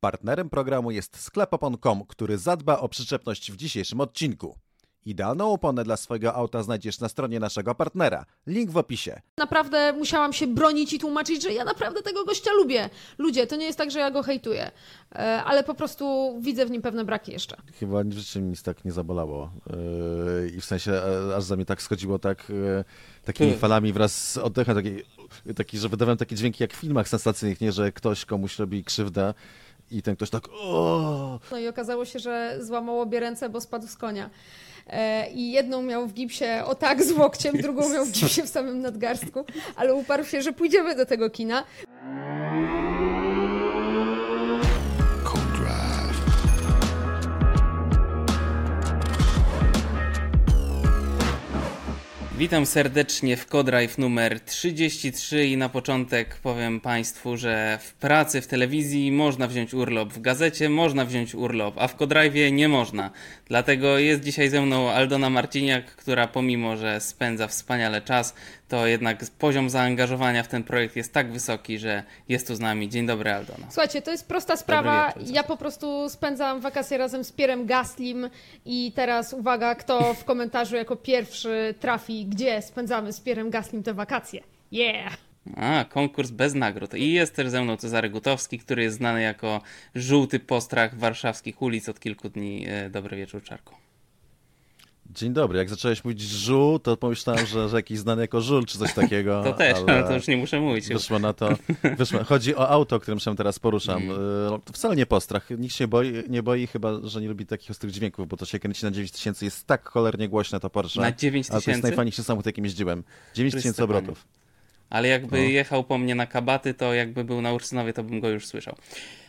Partnerem programu jest sklepopon.com, który zadba o przyczepność w dzisiejszym odcinku. Idealną oponę dla swojego auta znajdziesz na stronie naszego partnera. Link w opisie. Naprawdę musiałam się bronić i tłumaczyć, że ja naprawdę tego gościa lubię. Ludzie, to nie jest tak, że ja go hejtuję, e, ale po prostu widzę w nim pewne braki jeszcze. Chyba w życiu nic tak nie zabolało. Yy, I w sensie e, aż za mnie tak schodziło tak e, takimi falami wraz z oddechem, taki, taki, że wydawałem takie dźwięki jak w filmach sensacyjnych, nie, że ktoś komuś robi krzywdę i ten ktoś tak o. No i okazało się, że złamał obie ręce, bo spadł z konia. E, I jedną miał w gipsie o tak z łokciem, drugą miał w gipsie w samym nadgarstku, ale uparł się, że pójdziemy do tego kina. Witam serdecznie w Codrive numer 33 i na początek powiem Państwu, że w pracy w telewizji można wziąć urlop, w gazecie można wziąć urlop, a w Codrive nie można. Dlatego jest dzisiaj ze mną Aldona Marciniak, która pomimo, że spędza wspaniale czas, to jednak poziom zaangażowania w ten projekt jest tak wysoki, że jest tu z nami. Dzień dobry Aldona. Słuchajcie, to jest prosta sprawa. wieczór, ja po prostu spędzam wakacje razem z Pierem Gaslim i teraz uwaga, kto w komentarzu jako pierwszy trafi, gdzie spędzamy z Pierem Gaslim te wakacje. Yeah! A, konkurs bez nagród. I jest też ze mną Cezary Gutowski, który jest znany jako żółty postrach warszawskich ulic od kilku dni. E, Dobry wieczór, Czarku. Dzień dobry. Jak zacząłeś mówić żół, to pomyślałem, że, że jakiś znany jako żul czy coś takiego. To też, ale to już nie muszę mówić. Wyszło na to. Wyszło. Chodzi o auto, którym się teraz poruszam. Mm. Y, To wcale nie postrach. Nikt się boi, nie boi, chyba że nie lubi takich ostrych dźwięków, bo to się kręci na 9000. Jest tak cholernie głośne to Porsche. Na 9 Ale to jest najfajniejszy samochód, jakim jeździłem. 9000 Chryste obrotów. Ale jakby No. jechał po mnie na kabaty, to jakby był na Ursynowie, to bym go już słyszał.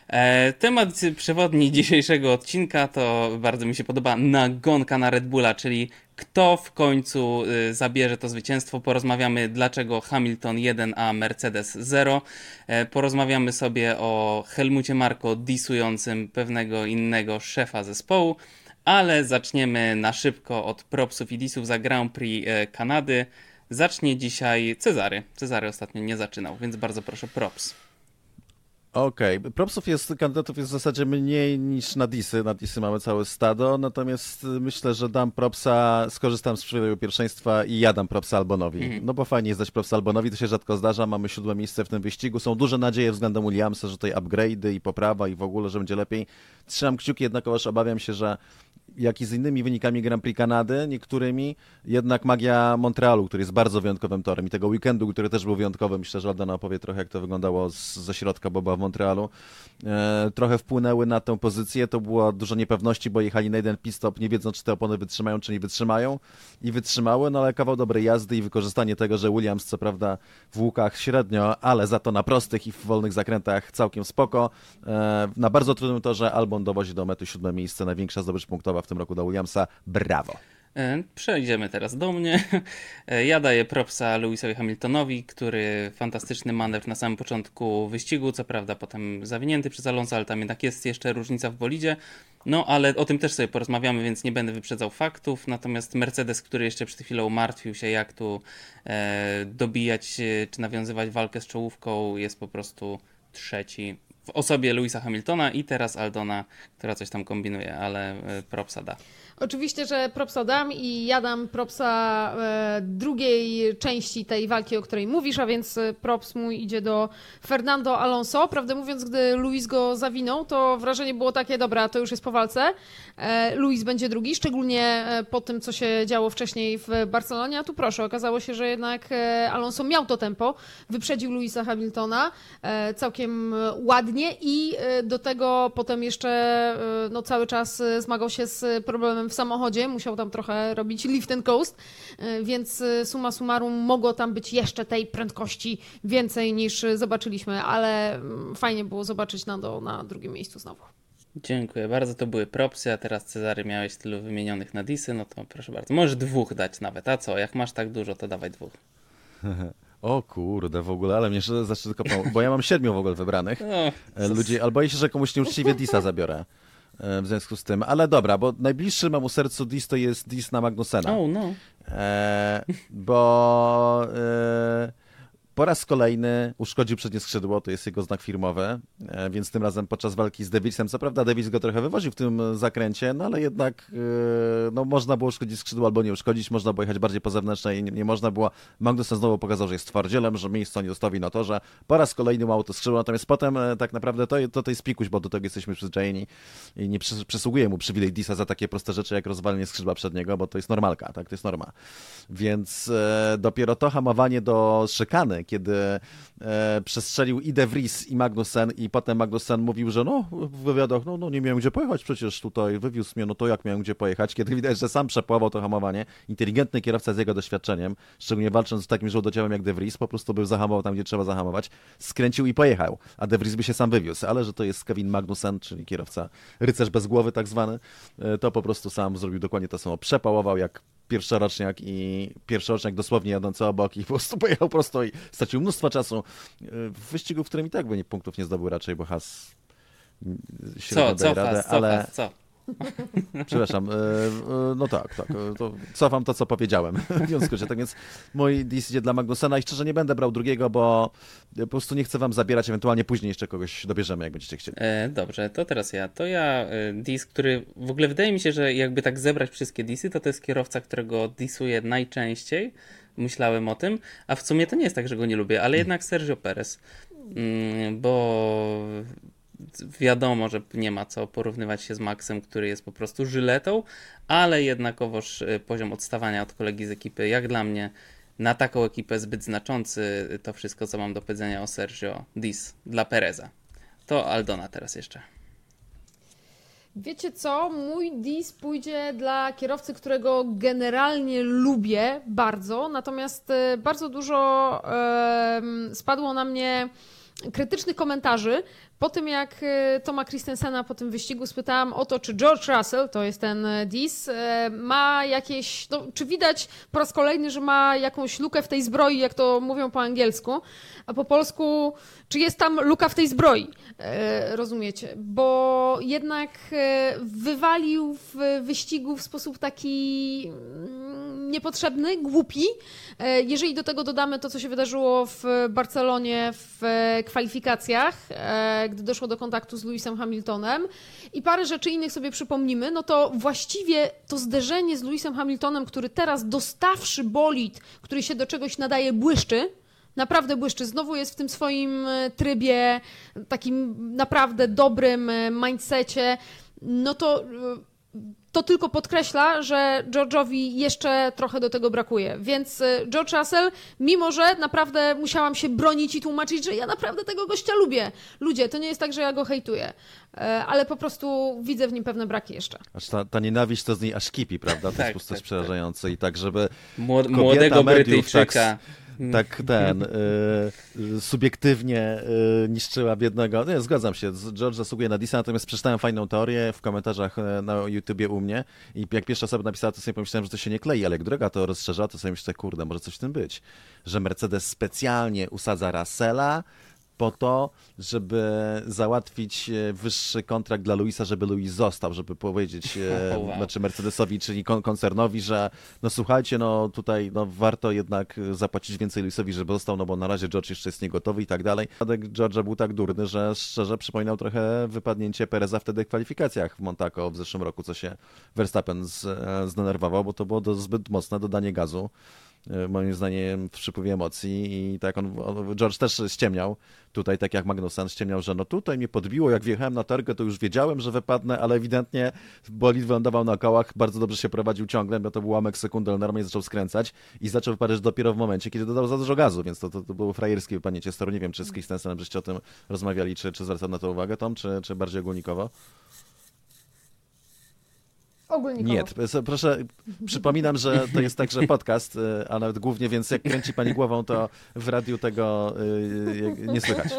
E, temat przewodni dzisiejszego odcinka to bardzo mi się podoba nagonka na Red Bulla, czyli kto w końcu y, zabierze to zwycięstwo. Porozmawiamy dlaczego Hamilton 1, a Mercedes 0. E, porozmawiamy sobie o Helmucie Marko disującym pewnego innego szefa zespołu. Ale zaczniemy na szybko od propsów i disów za Grand Prix e, Kanady. Zacznie dzisiaj Cezary. Cezary ostatnio nie zaczynał, więc bardzo proszę props. Okej, propsów jest, kandydatów jest w zasadzie mniej niż na disy. Na disy mamy całe stado, natomiast myślę, że dam propsa, skorzystam z przywileju pierwszeństwa i ja dam propsa Albonowi. Mhm. No bo fajnie jest dać propsa Albonowi, to się rzadko zdarza, mamy siódme miejsce w tym wyścigu, są duże nadzieje względem Williamsa, że tutaj upgrade'y i poprawa i w ogóle, że będzie lepiej. Trzymam kciuki, jednakowoż obawiam się, że jak i z innymi wynikami Grand Prix Kanady, niektórymi, jednak magia Montrealu, który jest bardzo wyjątkowym torem. I tego weekendu, który też był wyjątkowy, myślę, że Aldona opowie trochę, jak to wyglądało z, ze środka Boba w Montrealu, e, trochę wpłynęły na tę pozycję, to było dużo niepewności, bo jechali na jeden pit stop, nie wiedząc, czy te opony wytrzymają, czy nie wytrzymają. I wytrzymały, no ale kawał dobrej jazdy i wykorzystanie tego, że Williams, co prawda w łukach średnio, ale za to na prostych i w wolnych zakrętach całkiem spoko, e, na bardzo trudnym torze Albon dowozi do mety siódme miejsce, największa zdobycz punktowa w tym roku dla Williamsa, brawo. E, Przejdziemy teraz do mnie. E, Ja daję propsa Lewisowi Hamiltonowi, który fantastyczny manewr na samym początku wyścigu, co prawda potem zawinięty przez Alonso, ale tam jednak jest jeszcze różnica w bolidzie. No ale o tym też sobie porozmawiamy, więc nie będę wyprzedzał faktów. Natomiast Mercedes, który jeszcze przed chwilą martwił się, jak tu e, dobijać czy nawiązywać walkę z czołówką, jest po prostu trzeci w osobie Lewisa Hamiltona i teraz Aldona, która coś tam kombinuje, ale e, propsa da. Oczywiście, że propsa dam i ja dam propsa e, drugiej części tej walki, o której mówisz, a więc e, props mój idzie do Fernando Alonso. Prawdę mówiąc, gdy Luis go zawinął, to wrażenie było takie, dobra, to już jest po walce. E, Luis będzie drugi, szczególnie po tym, co się działo wcześniej w Barcelonie. A tu proszę, okazało się, że jednak Alonso miał to tempo, wyprzedził Luisa Hamiltona całkiem ładnie i do tego potem jeszcze no, cały czas zmagał się z problemem w samochodzie, musiał tam trochę robić lift and coast, e, więc e, summa summarum mogło tam być jeszcze tej prędkości więcej niż zobaczyliśmy, ale mm, fajnie było zobaczyć Nando na drugim miejscu znowu. Dziękuję bardzo, to były propsy, a teraz Cezary miałeś tylu wymienionych na disy, no to proszę bardzo. Możesz dwóch dać nawet, a co? Jak masz tak dużo, to dawaj dwóch. O kurde, w ogóle, ale mnie zacznie kopnął, bo ja mam siedmiu w ogóle wybranych No, e, ludzi, ale boję się, że komuś nieuczciwie Disa zabiorę w związku z tym, ale dobra, bo najbliższy memu sercu Dis to jest Dis na Magnusena. oh no. E, bo e, po raz kolejny uszkodził przednie skrzydło, to jest jego znak firmowy, e, więc tym razem podczas walki z Davisem, co prawda Davis go trochę wywoził w tym zakręcie, no ale jednak e, no, można było uszkodzić skrzydło albo nie uszkodzić, można było jechać bardziej po zewnętrznej nie, nie można było. Magnussen znowu pokazał, że jest twardzielem, że miejsca nie zostawi na torze, po raz kolejny mało to skrzydło, natomiast potem e, tak naprawdę to, to, to jest pikuś, bo do tego jesteśmy przyzwyczajeni i nie przys przysługuje mu przywilej Disa za takie proste rzeczy jak rozwalenie skrzydła przedniego, bo to jest normalka, tak, to jest norma. Więc e, dopiero to hamowanie do szykany, kiedy e, przestrzelił i De Vries i Magnussen i potem Magnussen mówił, że no w wywiadach, no, no nie miałem gdzie pojechać przecież tutaj, wywiózł mnie, no to jak miałem gdzie pojechać, kiedy widać, że sam przepławał to hamowanie. Inteligentny kierowca z jego doświadczeniem, szczególnie walcząc z takim żołdociałem jak De Vries, po prostu był zahamował tam, gdzie trzeba zahamować, skręcił i pojechał, a De Vries by się sam wywiózł, ale że to jest Kevin Magnussen, czyli kierowca, rycerz bez głowy tak zwany, e, to po prostu sam zrobił dokładnie to samo, przepałował jak pierwszoroczniak i pierwszoroczniak dosłownie jadący obok i po prostu pojechał prosto i stracił mnóstwo czasu e, w wyścigu, w którym i tak by punktów nie zdobył raczej, bo Has średnio co, daje co, radę, co, ale... Co? Przepraszam, e, e, no tak, tak, to cofam to, co powiedziałem w związku z tak więc mój dis idzie dla Magnusena i szczerze nie będę brał drugiego, bo po prostu nie chcę wam zabierać, ewentualnie później jeszcze kogoś dobierzemy, jak będziecie chcieli. E, dobrze, to teraz ja. To ja e, dis, który w ogóle wydaje mi się, że jakby tak zebrać wszystkie disy, to to jest kierowca, którego disuję najczęściej, myślałem o tym, a w sumie to nie jest tak, że go nie lubię, ale jednak Sergio Perez, mm, bo wiadomo, że nie ma co porównywać się z Maxem, który jest po prostu żyletą, ale jednakowoż y, poziom odstawania od kolegi z ekipy, jak dla mnie, na taką ekipę zbyt znaczący, to wszystko, co mam do powiedzenia o Sergio Dis dla Pereza. To Aldona teraz jeszcze. Wiecie co? Mój dis pójdzie dla kierowcy, którego generalnie lubię bardzo, natomiast y, bardzo dużo spadło na mnie krytycznych komentarzy po tym, jak e, Toma Christensena po tym wyścigu spytałam o to, czy George Russell, to jest ten e, Dis, e, ma jakieś, no, czy widać po raz kolejny, że ma jakąś lukę w tej zbroi, jak to mówią po angielsku, a po polsku, czy jest tam luka w tej zbroi, rozumiecie? Bo jednak wywalił w wyścigu w sposób taki mm, niepotrzebny, głupi. Jeżeli do tego dodamy to, co się wydarzyło w Barcelonie w kwalifikacjach, gdy doszło do kontaktu z Lewisem Hamiltonem i parę rzeczy innych sobie przypomnimy, no to właściwie to zderzenie z Lewisem Hamiltonem, który teraz dostawszy bolid, który się do czegoś nadaje, błyszczy, naprawdę błyszczy. Znowu jest w tym swoim e, trybie, takim naprawdę dobrym e, mindsetie. No to e, to tylko podkreśla, że George'owi jeszcze trochę do tego brakuje. Więc y, George Russell, mimo że naprawdę musiałam się bronić i tłumaczyć, że ja naprawdę tego gościa lubię. Ludzie, to nie jest tak, że ja go hejtuję, e, ale po prostu widzę w nim pewne braki jeszcze. Aż ta, ta nienawiść to z niej aż kipi, prawda? To tak, jest po prostu tak, przerażające. Tak. I tak, żeby Młod, młodego Brytyjczyka... Tak, tak ten, y, subiektywnie y, niszczyła biednego. Nie, zgadzam się, George zasługuje na Disa, natomiast przeczytałem fajną teorię w komentarzach e, na YouTubie u mnie i jak pierwsza osoba napisała, to sobie pomyślałem, że to się nie klei, ale jak druga to rozszerza, to sobie myślę, kurde, może coś w tym być. Że Mercedes specjalnie usadza Russella, po to, żeby załatwić e, wyższy kontrakt dla Luisa, żeby Luis został, żeby powiedzieć oh, wow. znaczy Mercedesowi, czyli koncernowi, że no słuchajcie, no tutaj no, warto jednak zapłacić więcej Luisowi, żeby został, no bo na razie George jeszcze jest niegotowy i tak dalej. George'a był tak durny, że szczerze przypominał trochę wypadnięcie Pereza wtedy w kwalifikacjach w Monaco w zeszłym roku, co się Verstappen z, e, zdenerwował, bo to było zbyt mocne dodanie gazu. E, moim zdaniem w przypływie emocji i tak on, on, George też ściemniał tutaj, tak jak Magnussen ściemniał, że no tutaj mnie podbiło, jak wjechałem na targę, to już wiedziałem, że wypadnę, ale ewidentnie bolid wylądował na kołach, bardzo dobrze się prowadził ciągle, bo to był łamek sekundy, ale normalnie zaczął skręcać i zaczął wypadać dopiero w momencie, kiedy dodał za dużo gazu, więc to, to, to było frajerskie wypadnięcie toru. Nie wiem, czy z Christensenem żeście o tym rozmawiali, czy, czy zwracał na to uwagę, Tom, czy, czy bardziej ogólnikowo? Ogólnikowo. Nie, proszę, przypominam, że to jest także podcast, y, a nawet głównie, więc jak kręci pani głową, to w radiu tego y, nie słychać.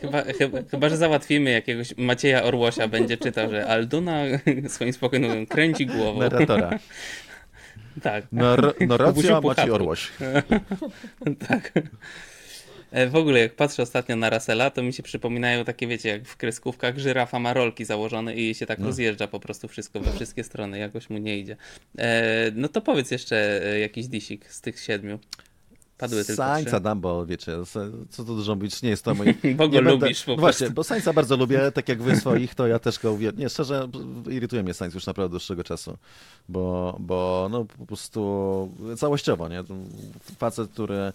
Chyba, chyba, chyba że załatwimy jakiegoś Macieja Orłosia, będzie czytał, że Alduna swoim spokojnym kręci głową. Narratora. Tak. Narracja Maciej Orłoś. tak. E, w ogóle, jak patrzę ostatnio na Rasela, to mi się przypominają takie, wiecie, jak w kreskówkach żyrafa ma rolki założone i się tak no. rozjeżdża po prostu wszystko we wszystkie strony, jakoś mu nie idzie. E, no to powiedz jeszcze e, jakiś disik z tych siedmiu. Padły tylko Sańca dam, bo wiecie, co tu dużo mówić, nie jest to mój... Bo go lubisz po Właśnie, bo Sańca bardzo lubię, tak jak wy swoich, to ja też go uwielbiam. Nie, szczerze, irytuje mnie Sańc już naprawdę dłuższego czasu, bo, bo no po prostu całościowo, nie? Facet, który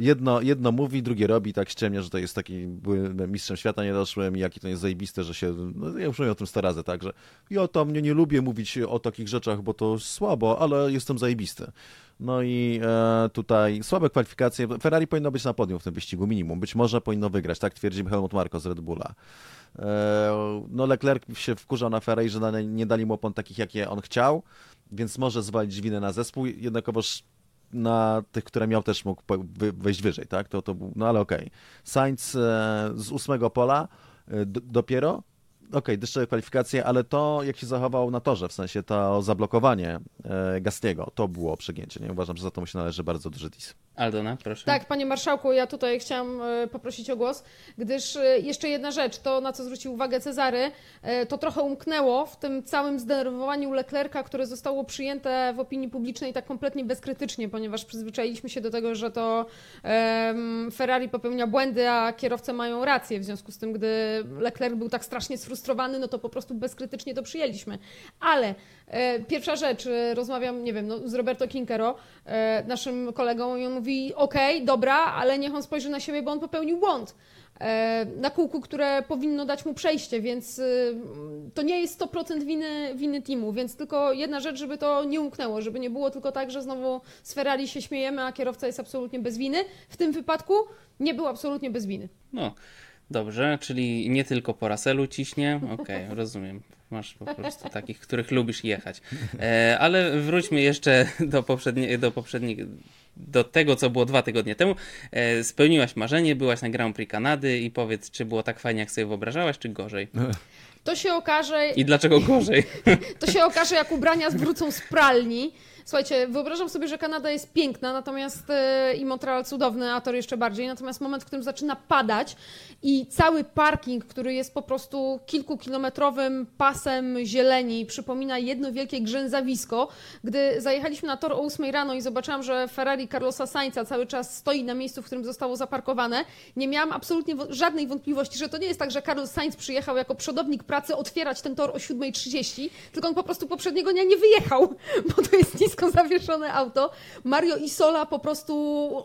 jedno, jedno mówi, drugie robi, tak ściemnie, że to jest taki mistrzem świata niedoszłym i jaki to jest zajebiste, że się, no ja już mówię o tym 100 razy, tak, że ja tam nie, nie lubię mówić o takich rzeczach, bo to słabo, ale jestem zajebisty. No i e, tutaj słabe kwalifikacje. Ferrari powinno być na podium w tym wyścigu, minimum. Być może powinno wygrać, tak twierdzi Helmut Marko z Red Bulla. E, no Leclerc się wkurzał na Ferrari, że nie dali mu opon takich, jakie on chciał, więc może zwalić winę na zespół, jednakowoż na tych, które miał też mógł wejść wyżej, tak? To, to był, no ale okej. Sainz e, z ósmego pola e, dopiero, okej, deszczowe kwalifikacje, ale to, jak się zachował na torze, w sensie to zablokowanie e, Gastiego, to było przegięcie, nie? Uważam, że za to mu się należy bardzo duży dis. Aldona, proszę. Tak, panie marszałku, ja tutaj chciałam e, poprosić o głos, gdyż e, jeszcze jedna rzecz, to na co zwrócił uwagę Cezary, e, to trochę umknęło w tym całym zdenerwowaniu Leclerca, które zostało przyjęte w opinii publicznej tak kompletnie bezkrytycznie, ponieważ przyzwyczailiśmy się do tego, że to Ferrari popełnia błędy, a kierowcy mają rację. W związku z tym, gdy Leclerc był tak strasznie sfrustrowany, no to po prostu bezkrytycznie to przyjęliśmy. Ale pierwsza rzecz, rozmawiam, nie wiem, no, z Roberto Kinkero, naszym kolegą, i on mówi: okej, dobra, ale niech on spojrzy na siebie, bo on popełnił błąd. e, Na kółku, które powinno dać mu przejście, więc y, to nie jest 100% winy, winy teamu. Więc tylko jedna rzecz, żeby to nie umknęło, żeby nie było tylko tak, że znowu z Ferrari się śmiejemy, a kierowca jest absolutnie bez winy. W tym wypadku nie był absolutnie bez winy. No, dobrze, czyli nie tylko po Raselu ciśnie. Okej, rozumiem. Masz po prostu takich, których lubisz jechać. E, ale wróćmy jeszcze do poprzedniej, do poprzedniej, do tego, co było dwa tygodnie temu. E, spełniłaś marzenie, byłaś na Grand Prix Kanady i powiedz, czy było tak fajnie, jak sobie wyobrażałaś, czy gorzej? To się okaże, I dlaczego gorzej? To się okaże, jak ubrania wrócą z pralni. Słuchajcie, wyobrażam sobie, że Kanada jest piękna, natomiast e, i Montreal cudowny, a Tor jeszcze bardziej. Natomiast moment, w którym zaczyna padać i cały parking, który jest po prostu kilkukilometrowym pasem zieleni, przypomina jedno wielkie grzęzawisko. Gdy zajechaliśmy na tor o 8 rano i zobaczyłam, że Ferrari Carlosa Sainza cały czas stoi na miejscu, w którym zostało zaparkowane, nie miałam absolutnie żadnej wątpliwości, że to nie jest tak, że Carlos Sainz przyjechał jako przodownik pracy otwierać ten tor o 7.30, tylko on po prostu poprzedniego dnia nie wyjechał, bo to jest nisko zawieszone auto. Mario Isola po prostu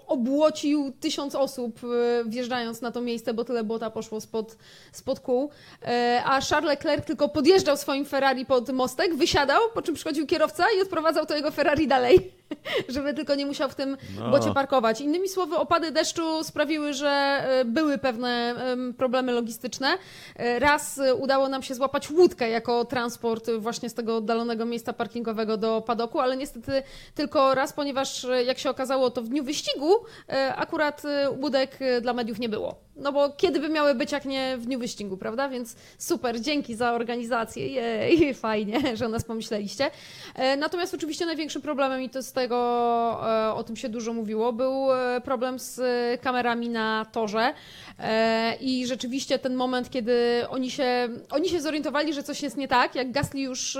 obłocił tysiąc osób e, wjeżdżając na to miejsce, bo tyle błota poszło spod, spod kół. E, A Charles Leclerc tylko podjeżdżał swoim Ferrari pod mostek, wysiadał, po czym przychodził kierowca i odprowadzał to jego Ferrari dalej, żeby tylko nie musiał w tym No. bocie parkować. Innymi słowy, opady deszczu sprawiły, że e, były pewne em, problemy logistyczne. E, Raz e, udało nam się złapać łódkę jako transport właśnie z tego oddalonego miejsca parkingowego do padoku, ale niestety tylko raz, ponieważ jak się okazało, to w dniu wyścigu akurat łódek dla mediów nie było. No bo kiedy by miały być, jak nie w dniu wyścigu, prawda? Więc super, dzięki za organizację, jej, fajnie, że o nas pomyśleliście. E, Natomiast oczywiście największym problemem, i to z tego e, o tym się dużo mówiło, był e, problem z kamerami na torze. I rzeczywiście ten moment, kiedy oni się, oni się zorientowali, że coś jest nie tak, jak Gasly już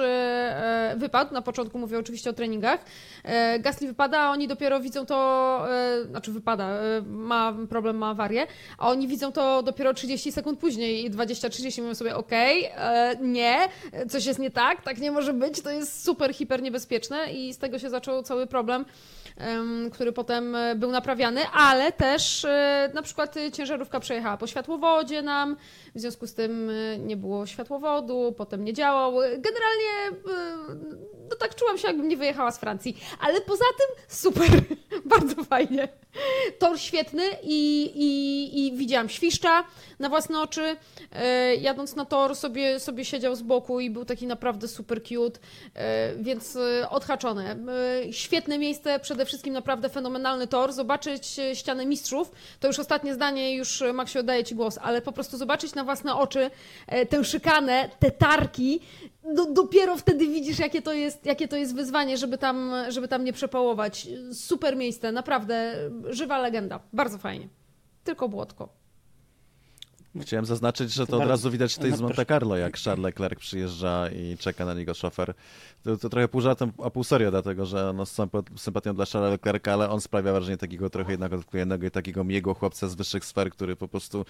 wypadł, na początku mówię oczywiście o treningach, Gasly wypada, a oni dopiero widzą to, znaczy wypada, ma problem, ma awarię, a oni widzą to dopiero 30 sekund później i 20-30 mówią sobie, okej, e, nie, coś jest nie tak, tak nie może być, to jest super, hiper niebezpieczne. I z tego się zaczął cały problem, em, który potem e, był naprawiany, ale też e, na przykład ciężarówka przejechała po światłowodzie nam, w związku z tym e, nie było światłowodu, potem nie działał. Generalnie e, no tak czułam się, jakbym nie wyjechała z Francji, ale poza tym super, bardzo fajnie. Tor świetny i, i, i widziałam świszcza na własne oczy. E, jadąc na tor sobie, sobie siedział z boku i był taki naprawdę super cute, więc odhaczone. Świetne miejsce, przede wszystkim naprawdę fenomenalny tor. Zobaczyć ścianę mistrzów, to już ostatnie zdanie, już Maksiu oddaję Ci głos, ale po prostu zobaczyć na własne oczy e, tę szykanę, te tarki, do, dopiero wtedy widzisz, jakie to, jest, jakie to jest wyzwanie, żeby tam, żeby tam nie przepałować. Super miejsce, naprawdę żywa legenda. Bardzo fajnie. Tylko błotko. Chciałem zaznaczyć, że to, od razu widać tutaj z Monte. Carlo, jak Charles Leclerc przyjeżdża i czeka na niego szofer. To, to trochę pół żartem, a pół serio, dlatego że no, z sympa- sympatią dla Charlesa Leclerca, ale on sprawia wrażenie takiego trochę jednak odklejonego i takiego miłego chłopca z wyższych sfer, który po prostu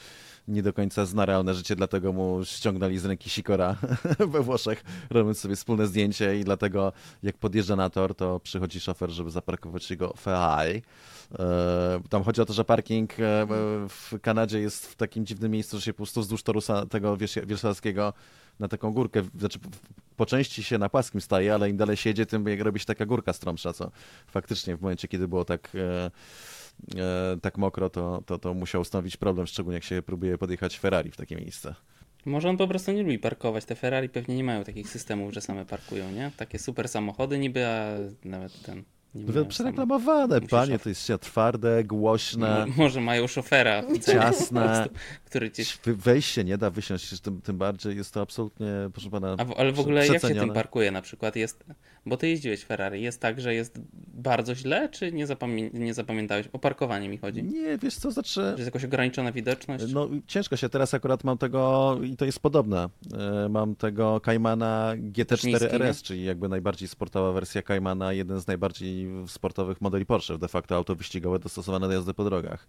nie do końca zna realne życie, dlatego mu ściągnęli z ręki sikora we Włoszech, robiąc sobie wspólne zdjęcie i dlatego jak podjeżdża na tor, to przychodzi szofer, żeby zaparkować jego Ferrari. E, Tam chodzi o to, że parking e, w Kanadzie jest w takim dziwnym miejscu, że się po prostu wzdłuż torusa tego wierszackiego na taką górkę, znaczy po części się na płaskim staje, ale im dalej się jedzie, tym jak robi się taka górka stromsza, co faktycznie w momencie, kiedy było tak, e, e, tak mokro, to, to, to musiał stanowić problem, szczególnie jak się próbuje podjechać Ferrari w takie miejsce. Może on po prostu nie lubi parkować. Te Ferrari pewnie nie mają takich systemów, że same parkują, nie? Takie super samochody niby, a nawet ten... Same. Przereklamowane, Musisz panie, to jest się twarde, głośne, Mo- Może mają szofera, ciasne. który. Wy- Wejść się nie da, wysiąść, tym, tym bardziej jest to absolutnie, proszę pana, A w, ale w ogóle jak się tym parkuje na przykład? Jest, bo ty jeździłeś Ferrari, jest tak, że jest bardzo źle, czy nie, zapamię nie zapamiętałeś? O parkowanie mi chodzi. Nie, wiesz co, znaczy... Że jest jakoś ograniczona widoczność? No ciężko się, teraz akurat mam tego, i to jest podobne, e, mam tego Caymana niski, GT4 nie? RS, czyli jakby najbardziej sportowa wersja Caymana, jeden z najbardziej sportowych modeli Porsche, de facto auto wyścigowe dostosowane do jazdy po drogach.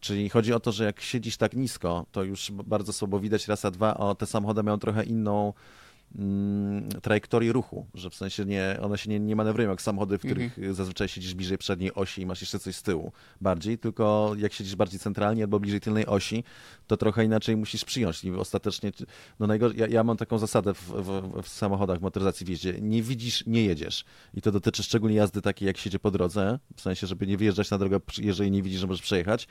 Czyli chodzi o to, że jak siedzisz tak nisko, to już bardzo słabo widać raz, a dwa, o te samochody mają trochę inną mm, trajektorię ruchu, że w sensie nie, one się nie, nie manewrują jak samochody, w których Mhm. zazwyczaj siedzisz bliżej przedniej osi i masz jeszcze coś z tyłu bardziej, tylko jak siedzisz bardziej centralnie albo bliżej tylnej osi, to trochę inaczej musisz przyjąć. I ostatecznie, no najgorzej, ja, ja mam taką zasadę w, w, w samochodach, w motoryzacji w jeździe, nie widzisz, nie jedziesz. I to dotyczy szczególnie jazdy takiej, jak się jedzie po drodze, w sensie, żeby nie wyjeżdżać na drogę, jeżeli nie widzisz, że możesz przejechać.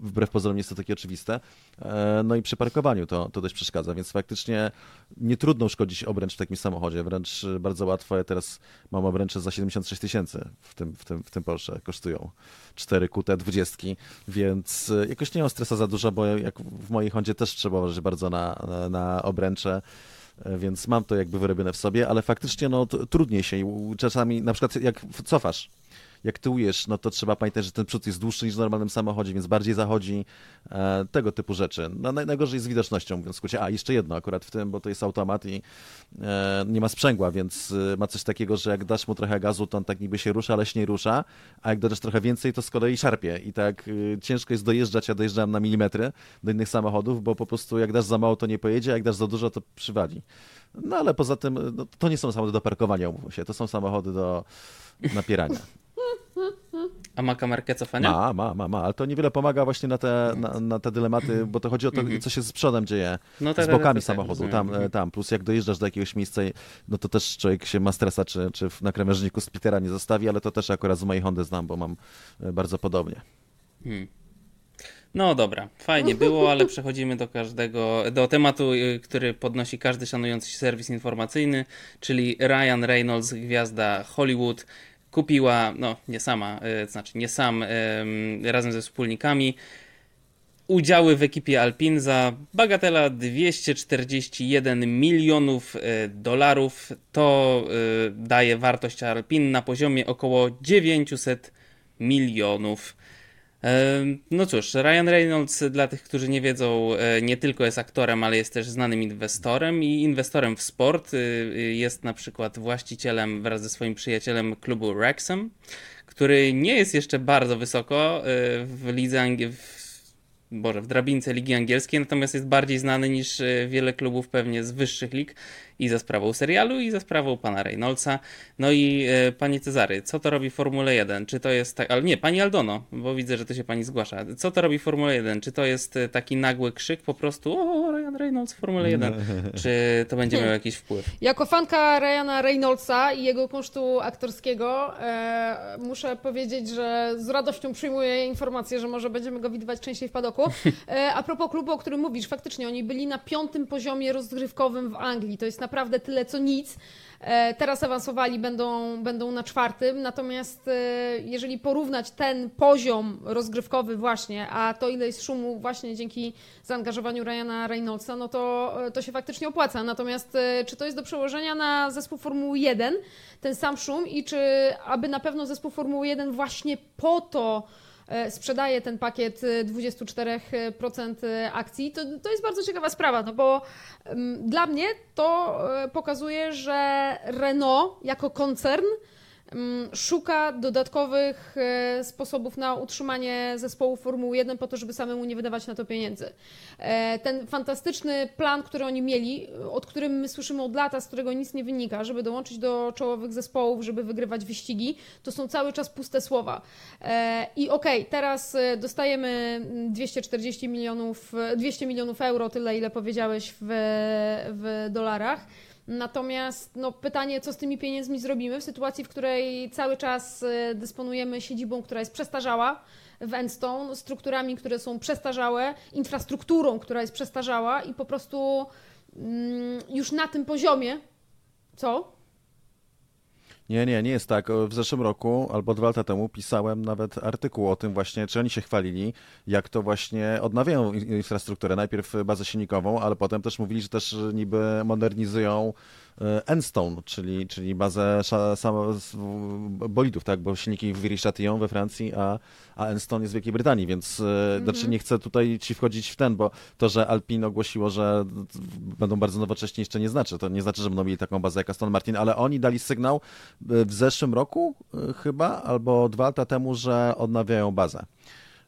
Wbrew pozorom jest to takie oczywiste. E, No i przy parkowaniu to, to dość przeszkadza, więc faktycznie nie trudno uszkodzić obręcz w takim samochodzie, wręcz e, bardzo łatwo. Ja teraz mam obręcze za 76 tysięcy w tym, w, tym, w tym Porsche, kosztują 4 QT 20, więc e, jakoś nie mam stresa za dużo, bo jak w mojej Hondzie też trzeba uważać bardzo na, na, obręcze, więc mam to jakby wyrobione w sobie, ale faktycznie no, trudniej się czasami, na przykład jak cofasz, jak tyłujesz, no to trzeba pamiętać, że ten przód jest dłuższy niż w normalnym samochodzie, więc bardziej zachodzi e, tego typu rzeczy. No, naj, najgorzej z widocznością, mówiąc w skrócie. A, jeszcze jedno akurat w tym, bo to jest automat i e, nie ma sprzęgła, więc e, ma coś takiego, że jak dasz mu trochę gazu, to on tak niby się rusza, ale się nie rusza, a jak dodasz trochę więcej, to z kolei szarpie i tak e, ciężko jest dojeżdżać, ja dojeżdżałem na milimetry do innych samochodów, bo po prostu jak dasz za mało, to nie pojedzie, a jak dasz za dużo, to przywali. No ale poza tym, no, to nie są samochody do parkowania, umówmy się, to są samochody do napierania. A ma kamerkę cofania? Ma, ma, ma, ma, ale to niewiele pomaga właśnie na te, na, na te dylematy, bo to chodzi o to, co się z przodem dzieje, No z tak, tak, bokami tak, tak, samochodu, tam, Mhm. tam, plus jak dojeżdżasz do jakiegoś miejsca, no to też człowiek się ma stresa, czy, czy w- na krawężniku Spitera nie zostawi, ale to też akurat z mojej Hondy znam, bo mam e, bardzo podobnie. Hmm. No dobra, fajnie było, ale przechodzimy do każdego, do tematu, y, który podnosi każdy szanujący się serwis informacyjny, czyli Ryan Reynolds, gwiazda Hollywood, kupiła, no nie sama, to znaczy nie sam, razem ze wspólnikami, udziały w ekipie Alpin za bagatela 241 milionów y, dolarów. To y, daje wartość Alpin na poziomie około 900 milionów. No cóż, Ryan Reynolds, dla tych, którzy nie wiedzą, e, nie tylko jest aktorem, ale jest też znanym inwestorem i inwestorem w sport. Y, y, Jest na przykład właścicielem wraz ze swoim przyjacielem klubu Wrexham, który nie jest jeszcze bardzo wysoko y, w lidze Angi- w Boże, w drabince Ligi Angielskiej, natomiast jest bardziej znany niż e, wiele klubów pewnie z wyższych lig i za sprawą serialu, i za sprawą pana Reynoldsa. No i e, panie Cezary, co to robi Formule 1? Czy to jest tak, ale nie, pani Aldono, bo widzę, że to się pani zgłasza. Co to robi Formule 1? Czy to jest e, taki nagły krzyk po prostu, o, Ryan Reynolds Formule 1? Czy to będzie miało jakiś wpływ? Jako fanka Ryana Reynoldsa i jego kunsztu aktorskiego e, muszę powiedzieć, że z radością przyjmuję informację, że może będziemy go widywać częściej w padoku. E, a propos klubu, o którym mówisz, faktycznie oni byli na piątym poziomie rozgrywkowym w Anglii. To jest naprawdę tyle co nic. E, teraz awansowali, będą, będą na czwartym, natomiast e, jeżeli porównać ten poziom rozgrywkowy właśnie, a to ile jest szumu właśnie dzięki zaangażowaniu Ryana Reynoldsa, no to, e, to się faktycznie opłaca. Natomiast czy to jest do przełożenia na zespół Formuły 1, ten sam szum i czy aby na pewno zespół Formuły 1 właśnie po to sprzedaje ten pakiet e, 24% akcji, to, to jest bardzo ciekawa sprawa, no bo mm, dla mnie to e, pokazuje, że Renault jako koncern szuka dodatkowych e, sposobów na utrzymanie zespołu Formuły 1 po to, żeby samemu nie wydawać na to pieniędzy. E, Ten fantastyczny plan, który oni mieli, od którym my słyszymy od lata, z którego nic nie wynika, żeby dołączyć do czołowych zespołów, żeby wygrywać wyścigi, to są cały czas puste słowa. E, I okej, teraz e, dostajemy mm, 240 milionów, e, 200 milionów euro, tyle ile powiedziałeś w, w dolarach. Natomiast no, pytanie, co z tymi pieniędzmi zrobimy w sytuacji, w której cały czas e, dysponujemy siedzibą, która jest przestarzała w Enstone, strukturami, które są przestarzałe, infrastrukturą, która jest przestarzała i po prostu mm, już na tym poziomie, co? Nie, nie, nie jest tak. W zeszłym roku albo dwa lata temu pisałem nawet artykuł o tym właśnie, czy oni się chwalili, jak to właśnie odnawiają in- infrastrukturę. Najpierw bazę silnikową, ale potem też mówili, że też niby modernizują e, Enstone, czyli, czyli bazę bolidów, tak, bo silniki w Viry-Châtillon we Francji, a, a Enstone jest w Wielkiej Brytanii, więc e, znaczy nie chcę tutaj ci wchodzić w ten, bo to, że Alpine ogłosiło, że będą bardzo nowocześni jeszcze nie znaczy. To nie znaczy, że będą mieli taką bazę jak Aston Martin, ale oni dali sygnał e, w zeszłym roku e, chyba, albo dwa lata temu, że odnawiają bazę.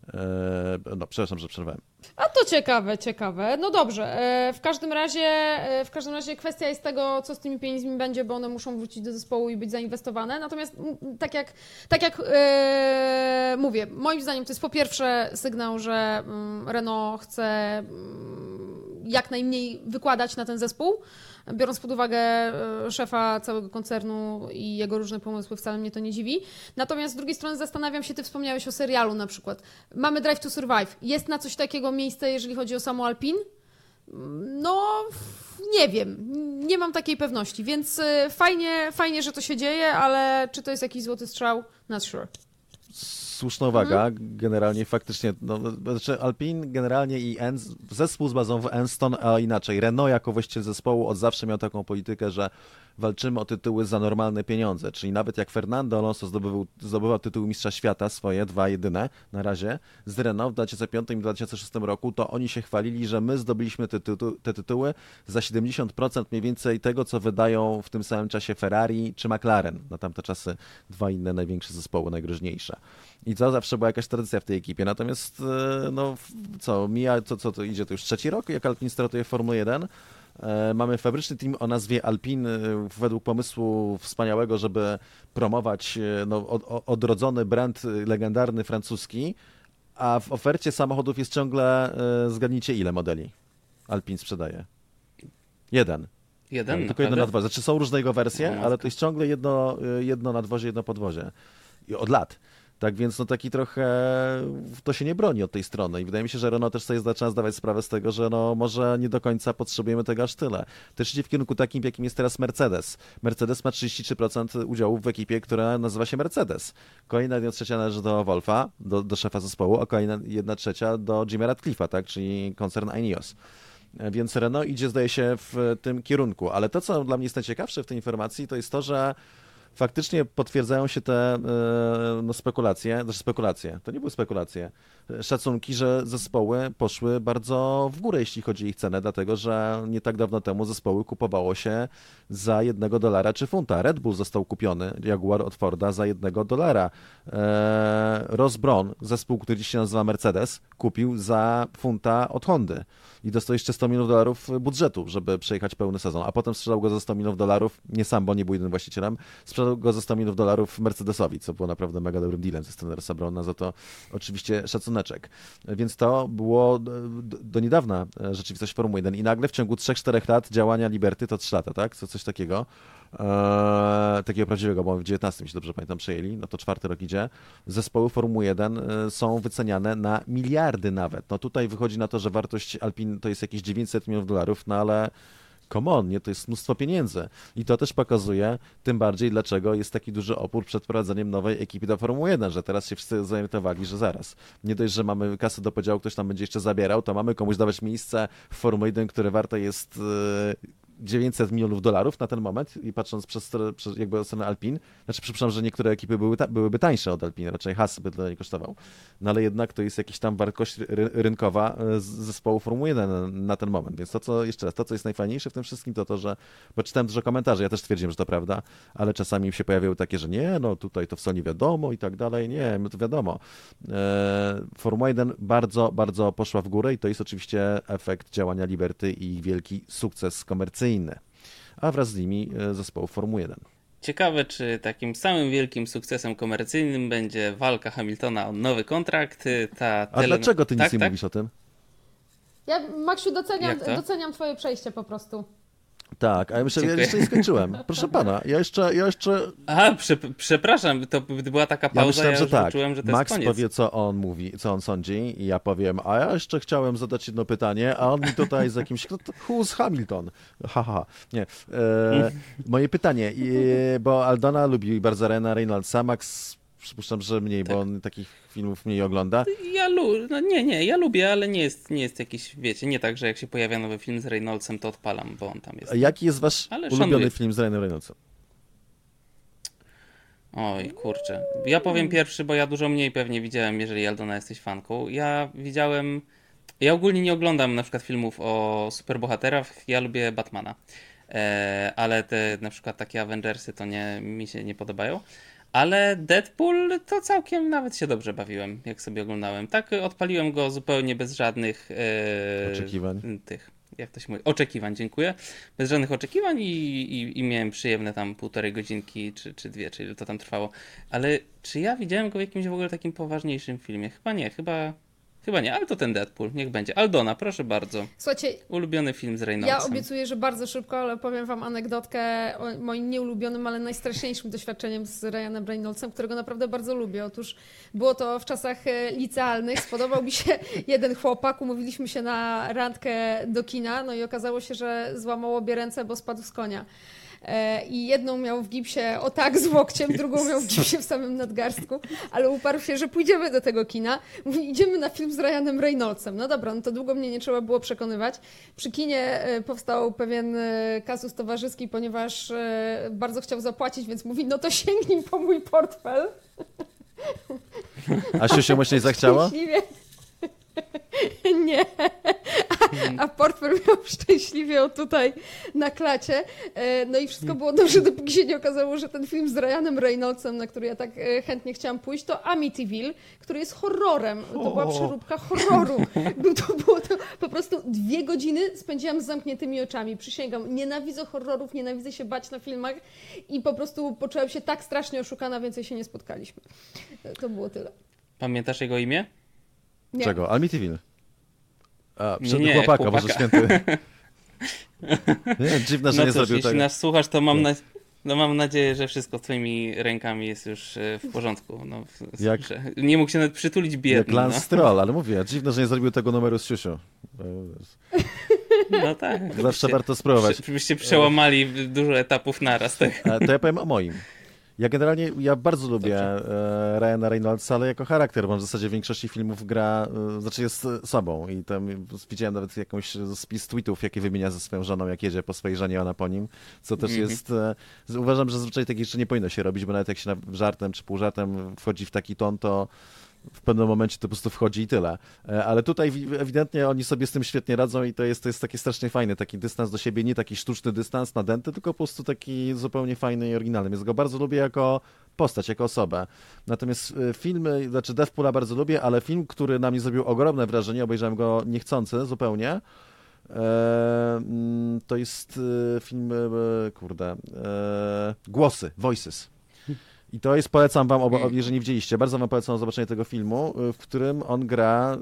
E, No, przepraszam, że przerwałem. A to ciekawe, ciekawe. No dobrze, e, w każdym razie e, w każdym razie kwestia jest tego, co z tymi pieniędzmi będzie, bo one muszą wrócić do zespołu i być zainwestowane. Natomiast tak jak, tak jak mówię, moim zdaniem to jest po pierwsze sygnał, że mm, Renault chce mm, jak najmniej wykładać na ten zespół, biorąc pod uwagę e, szefa całego koncernu i jego różne pomysły, wcale mnie to nie dziwi. Natomiast z drugiej strony zastanawiam się, ty wspomniałeś o serialu na przykład. Mamy Drive to Survive. Jest na coś takiego miejsce, jeżeli chodzi o samo Alpin? No, nie wiem. Nie mam takiej pewności, więc y, fajnie, fajnie, że to się dzieje, ale czy to jest jakiś złoty strzał? Not sure. Słuszna uwaga, Mhm. generalnie faktycznie, no, znaczy Alpine generalnie i Ens, zespół z bazą w Enston, a inaczej Renault jako właściciel zespołu od zawsze miał taką politykę, że walczymy o tytuły za normalne pieniądze, czyli nawet jak Fernando Alonso zdobywał, zdobywał tytuł mistrza świata, swoje dwa jedyne na razie, z Renault w 2005 i 2006 roku, to oni się chwalili, że my zdobyliśmy te, tytu, te tytuły za 70% mniej więcej tego, co wydają w tym samym czasie Ferrari czy McLaren. Na tamte czasy dwa inne największe zespoły, najgroźniejsze. I to zawsze była jakaś tradycja w tej ekipie. Natomiast, e, no co, mija, co, co to idzie, to już trzeci rok, jak Alpine startuje w Formule 1. E, Mamy fabryczny team o nazwie Alpine e, według pomysłu wspaniałego, żeby promować e, no, odrodzony brand legendarny francuski, a w ofercie samochodów jest ciągle, zgadnijcie ile modeli Alpine sprzedaje? Jeden. Jeden? Tylko jedno nadwozie. Znaczy są różne jego wersje, ale to jest ciągle jedno, jedno nadwozie, jedno podwozie. I od lat. Tak więc no taki trochę to się nie broni od tej strony i wydaje mi się, że Renault też sobie zaczyna zdawać sprawę z tego, że no może nie do końca potrzebujemy tego aż tyle. Też idzie w kierunku takim, w jakim jest teraz Mercedes. Mercedes ma 33% udziałów w ekipie, która nazywa się Mercedes. Kolejna jedna trzecia należy do Wolfa, do, do szefa zespołu, a kolejna jedna trzecia do Jimmy Radcliffe'a, tak, czyli koncern Ineos. Więc Renault idzie, zdaje się, w tym kierunku. Ale to, co dla mnie jest najciekawsze w tej informacji, to jest to, że faktycznie potwierdzają się te e, no, spekulacje, znaczy spekulacje, to nie były spekulacje, szacunki, że zespoły poszły bardzo w górę, jeśli chodzi o ich cenę, dlatego że nie tak dawno temu zespoły kupowało się za jednego dolara czy funta. Red Bull został kupiony, Jaguar od Forda, za jednego dolara. E, Ross Brown, zespół, który dziś się nazywa Mercedes, kupił za funta od Hondy i dostał jeszcze 100 milionów dolarów budżetu, żeby przejechać pełny sezon, a potem sprzedał go za 100 milionów dolarów, nie sam, bo nie był jedynym właścicielem, sprzedał go za 100 milionów dolarów Mercedesowi, co było naprawdę mega dobrym dealem ze strony Rossa Browna, za to oczywiście szacuneczek. Więc to było do, do niedawna e, rzeczywistość Formuły 1 i nagle w ciągu 3-4 lat działania Liberty, to 3 lata, tak? Co, coś takiego, e, takiego prawdziwego, bo w 19 się dobrze pamiętam przejęli, no to czwarty rok idzie, zespoły Formuły 1 e, są wyceniane na miliardy nawet. No tutaj wychodzi na to, że wartość Alpin to jest jakieś 900 milionów dolarów, no ale come on, nie? to jest mnóstwo pieniędzy. I to też pokazuje tym bardziej, dlaczego jest taki duży opór przed wprowadzeniem nowej ekipy do Formuły 1, że teraz się wszyscy zorientowali, że zaraz, nie dość, że mamy kasę do podziału, ktoś tam będzie jeszcze zabierał, to mamy komuś dawać miejsce w Formule 1, które warte jest e, 900 milionów dolarów na ten moment i patrząc przez, przez jakby stronę Alpin, znaczy przepraszam, że niektóre ekipy były ta, byłyby tańsze od Alpin, raczej Haas by tyle nie kosztował, no ale jednak to jest jakaś tam wartość ry rynkowa e, zespołu Formuły 1 na, na, ten moment, więc to co, jeszcze raz, to co jest najfajniejsze w tym wszystkim to to, że, bo czytałem dużo komentarzy, ja też twierdziłem, że to prawda, ale czasami się pojawiały takie, że nie, no tutaj to wcale nie wiadomo i tak dalej, nie, no to wiadomo. E, Formuła 1 bardzo, bardzo poszła w górę i to jest oczywiście efekt działania Liberty i wielki sukces komercyjny, a wraz z nimi e, zespołu Formuły 1. Ciekawe, czy takim samym wielkim sukcesem komercyjnym będzie walka Hamiltona o nowy kontrakt. Ta a tele... dlaczego ty nic tak, nie tak? mówisz o tym? Ja, Maksiu, doceniam, doceniam twoje przejście po prostu. Tak, a ja myślę, ja jeszcze nie skończyłem. Proszę pana, ja jeszcze... Ja jeszcze... Aha, prze, przepraszam, to była taka pauza, ja, myślałem, ja że tak. czułem, że to Max jest koniec. powie, co on mówi, co on sądzi i ja powiem, a ja jeszcze chciałem zadać jedno pytanie, a on mi tutaj z jakimś... Who's Hamilton? Haha, ha. nie. E, moje pytanie, bo Aldona lubi bardzo Rena Reynoldsa, Max przypuszczam, że mniej, tak. bo on takich filmów mniej ogląda. Ja lu- no nie, nie, ja lubię, ale nie jest, nie jest jakiś, wiecie, nie tak, że jak się pojawia nowy film z Reynoldsem, to odpalam, bo on tam jest. A jaki jest wasz ale ulubiony szanuję. film z Ryanem Reynoldsem? Oj, kurczę. Ja powiem pierwszy, bo ja dużo mniej pewnie widziałem, jeżeli Aldona jesteś fanką. Ja widziałem... Ja ogólnie nie oglądam na przykład filmów o superbohaterach, ja lubię Batmana. E, ale te na przykład takie Avengersy to nie, mi się nie podobają. Ale Deadpool to całkiem nawet się dobrze bawiłem, jak sobie oglądałem. Tak odpaliłem go zupełnie bez żadnych e, oczekiwań. Tych, jak to się mówi? Oczekiwań, dziękuję. Bez żadnych oczekiwań i, i, i miałem przyjemne tam półtorej godzinki czy, czy dwie, czy ile to tam trwało. Ale czy ja widziałem go w jakimś w ogóle takim poważniejszym filmie? Chyba nie, chyba Chyba nie, ale to ten Deadpool, niech będzie. Aldona, proszę bardzo. Słuchajcie, ulubiony film z Reynoldsem. Ja obiecuję, że bardzo szybko, ale powiem wam anegdotkę o moim nieulubionym, ale najstraszniejszym doświadczeniem z Ryanem Reynoldsem, którego naprawdę bardzo lubię. Otóż było to w czasach e, licealnych. Spodobał mi się jeden chłopak, umówiliśmy się na randkę do kina, no i okazało się, że złamał obie ręce, bo spadł z konia. E, i jedną miał w gipsie o tak z łokciem, drugą miał w gipsie w samym nadgarstku, ale uparł się, że pójdziemy do tego kina. Mówi, idziemy na film z Ryanem Reynoldsem. No dobra, no to długo mnie nie trzeba było przekonywać. Przy kinie e, powstał pewien e, kasus towarzyski, ponieważ bardzo chciał zapłacić, więc mówi, no to sięgnij po mój portfel. A się mocniej zachciała? Nie. A, a portfel miał szczęśliwie o tutaj na klacie. E, no i wszystko było dobrze, dopóki się nie okazało, że ten film z Ryanem Reynoldsem, na który ja tak e, chętnie chciałam pójść, to Amityville, który jest horrorem. To była przeróbka horroru. To było to po prostu dwie godziny spędziłam z zamkniętymi oczami. Przysięgam, nienawidzę horrorów, nienawidzę się bać na filmach i po prostu poczułam się tak strasznie oszukana, więcej się nie spotkaliśmy. To było tyle. Pamiętasz jego imię? Nie. Czego? Amityville. A, przed nie, chłopaka, chłopaka. Boże Święty. nie, dziwne, że no nie cóż, zrobił jeśli tego. nas słuchasz, to mam, na... no mam nadzieję, że wszystko twoimi rękami jest już e, w porządku. No, Jak- że Nie mógł się nawet przytulić Jak biedny. Lance No. Stroll, ale mówię, dziwne, że nie zrobił tego numeru z siusiu. no tak. Zawsze Byście- warto spróbować. Byście przełamali dużo etapów naraz. Tak? To ja powiem o moim. Ja generalnie, ja bardzo lubię e, Ryana Reynoldsa, ale jako charakter, bo w zasadzie w większości filmów gra, e, znaczy jest e, sobą i tam widziałem nawet jakąś spis tweetów, jakie wymienia ze swoją żoną, jak jedzie po swojej żonie, ona po nim, co też Mhm. jest, e, uważam, że zazwyczaj tak jeszcze nie powinno się robić, bo nawet jak się na, żartem czy półżartem wchodzi w taki ton, to w pewnym momencie to po prostu wchodzi i tyle. E, Ale tutaj wi- ewidentnie oni sobie z tym świetnie radzą i to jest, to jest takie strasznie fajne, taki dystans do siebie, nie taki sztuczny dystans nadęty, tylko po prostu taki zupełnie fajny i oryginalny. Więc go bardzo lubię jako postać, jako osobę. Natomiast e, filmy, znaczy Deathpoola bardzo lubię, ale film, który na mnie zrobił ogromne wrażenie, obejrzałem go niechcący zupełnie, e, mm, to jest e, film, e, kurde, e, Głosy, Voices. I to jest, polecam wam, jeżeli nie widzieliście, bardzo wam polecam zobaczenie tego filmu, y, w którym on gra,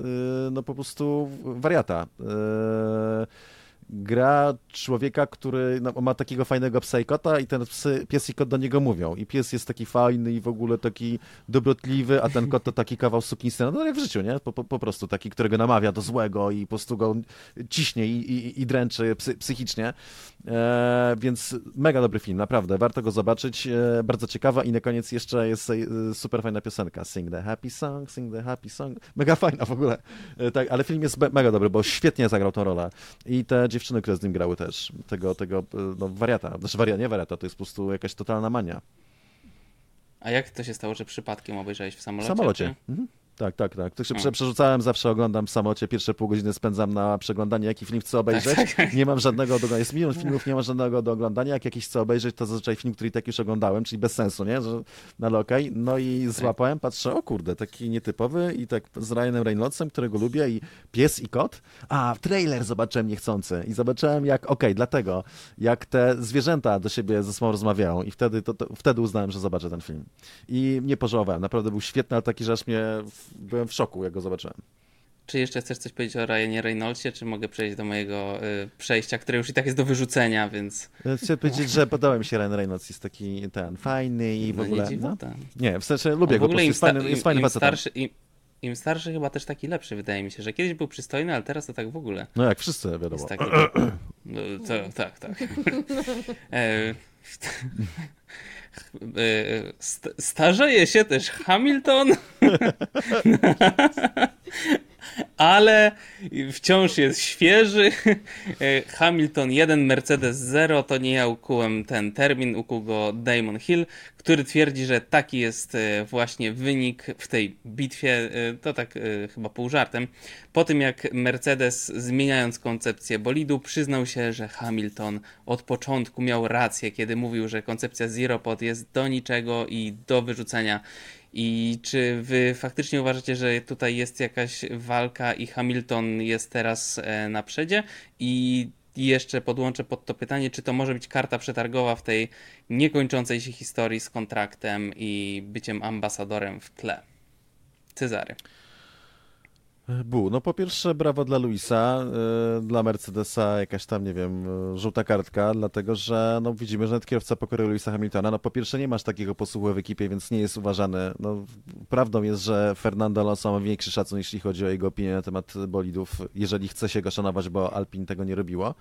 y, no po prostu wariata. Y, Gra człowieka, który no, ma takiego fajnego psa i ten psy, pies i kot do niego mówią. I pies jest taki fajny i w ogóle taki dobrotliwy, a ten kot to taki kawał sukinstyna. No jak w życiu, nie? Po, po, po prostu taki, którego namawia do złego i po prostu go ciśnie i, i, i dręczy psy, psychicznie. E, więc mega dobry film, naprawdę. Warto go zobaczyć. E, bardzo ciekawa i na koniec jeszcze jest e, super fajna piosenka. Sing the happy song, sing the happy song. Mega fajna w ogóle. E, tak, ale film jest mega dobry, bo świetnie zagrał tą rolę. I te dziewczyny które z nim grały też, tego, tego no, wariata, znaczy waria, nie wariata, to jest po prostu jakaś totalna mania. A jak to się stało, że przypadkiem obejrzałeś w samolocie? W samolocie. Mhm. Tak, tak, tak. To się prze, przerzucałem, zawsze oglądam w samolocie, pierwsze pół godziny spędzam na przeglądanie, jaki film chcę obejrzeć. Tak, tak. Nie mam żadnego do oglądania. Jest milion filmów, nie mam żadnego do oglądania. Jak jakiś chcę obejrzeć, to zazwyczaj film, który i tak już oglądałem, czyli bez sensu, nie? Że, no ale okej. No i złapałem, patrzę, o kurde, taki nietypowy i tak z Ryanem Reynoldsem, którego lubię i pies i kot. A, trailer zobaczyłem niechcący i zobaczyłem jak, okej, dlatego, jak te zwierzęta do siebie ze sobą rozmawiają i wtedy, to, to, wtedy uznałem, że zobaczę ten film. I nie pożałowałem. Naprawdę był świetny, ale taki, że aż mnie, byłem w szoku, jak go zobaczyłem. Czy jeszcze chcesz coś powiedzieć o Ryanie Reynoldsie, czy mogę przejść do mojego y, przejścia, które już i tak jest do wyrzucenia, więc... Chcę powiedzieć, że podoba mi się Ryan Reynolds, jest taki ten fajny i w No ogóle. nie no. dziwota. Nie, w sensie lubię w go, po prostu jest fajny, jest fajny im, starszy, im, im starszy chyba też taki lepszy, wydaje mi się, że kiedyś był przystojny, ale teraz to tak w ogóle. No jak wszyscy, wiadomo. Jest taki... No, to, tak, tak. St- starzeje się też Hamilton, ale wciąż jest świeży. E, Hamilton 1, Mercedes 0 to nie ja ukułem ten termin, ukuł go Damon Hill, który twierdzi, że taki jest e, właśnie wynik w tej bitwie. E, To tak chyba pół żartem. Po tym jak Mercedes zmieniając koncepcję bolidu przyznał się, że Hamilton od początku miał rację, kiedy mówił, że koncepcja Zero Pod jest do niczego i do wyrzucenia. I czy wy faktycznie uważacie, że tutaj jest jakaś walka i Hamilton jest teraz e, na przedzie? I jeszcze podłączę pod to pytanie, czy to może być karta przetargowa w tej niekończącej się historii z kontraktem i byciem ambasadorem w tle? Cezary. Bu, no po pierwsze brawo dla Luisa, y, dla Mercedesa jakaś tam, nie wiem, y, żółta kartka, dlatego że no widzimy, że nawet kierowca pokory Luisa Hamiltona, no po pierwsze nie masz takiego posłuchu w ekipie, więc nie jest uważany, no prawdą jest, że Fernando Alonso ma większy szacun, jeśli chodzi o jego opinię na temat bolidów, jeżeli chce się go szanować, bo Alpine tego nie robiło,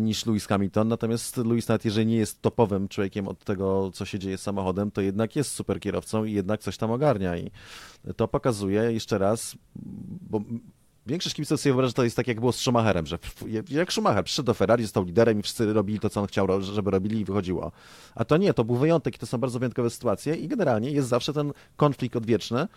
niż Lewis Hamilton, natomiast Lewis nawet jeżeli nie jest topowym człowiekiem od tego, co się dzieje z samochodem, to jednak jest super kierowcą i jednak coś tam ogarnia. I to pokazuje jeszcze raz, bo większość kibiców sobie wyobraża, że to jest tak jak było z Schumacherem, że jak Schumacher przyszedł do Ferrari, został liderem i wszyscy robili to, co on chciał, żeby robili i wychodziło. A to nie, to był wyjątek i to są bardzo wyjątkowe sytuacje i generalnie jest zawsze ten konflikt odwieczny,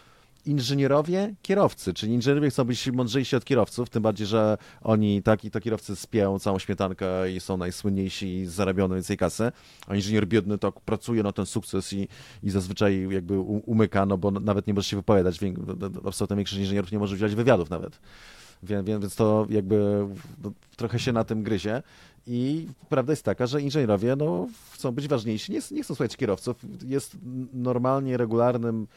inżynierowie, kierowcy, czyli inżynierowie chcą być mądrzejsi od kierowców, tym bardziej, że oni, tak i to kierowcy spiją całą śmietankę i są najsłynniejsi i zarabiają więcej kasy, a inżynier biedny to pracuje na ten sukces i, i zazwyczaj jakby umyka, no bo nawet nie może się wypowiadać, absolutnie większość inżynierów nie może udzielać wywiadów nawet. Więc, więc to jakby no, trochę się na tym gryzie. I prawda jest taka, że inżynierowie no, chcą być ważniejsi, nie, nie chcą słuchać kierowców. Jest normalnie regularnym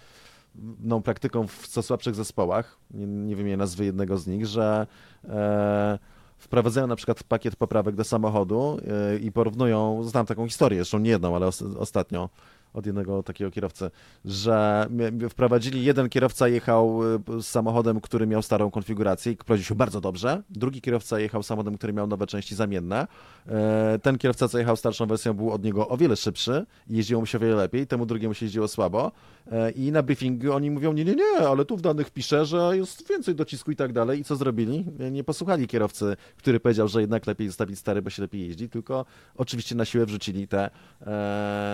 no, praktyką w co słabszych zespołach, nie, nie wymienię nazwy jednego z nich, że e, wprowadzają na przykład pakiet poprawek do samochodu e, i porównują, znam taką historię, zresztą nie jedną, ale os, ostatnio od jednego takiego kierowcy, że wprowadzili, jeden kierowca jechał e, z samochodem, który miał starą konfigurację i prowadził się bardzo dobrze, drugi kierowca jechał samochodem, który miał nowe części zamienne, E, ten kierowca, co jechał starszą wersją, był od niego o wiele szybszy jeździło mu się o wiele lepiej, temu drugiemu się jeździło słabo E, i na briefingu oni mówią, nie, nie, nie, ale tu w danych pisze, że jest więcej docisku i tak dalej i co zrobili? E, Nie posłuchali kierowcy, który powiedział, że jednak lepiej zostawić stary, bo się lepiej jeździ, tylko oczywiście na siłę wrzucili te,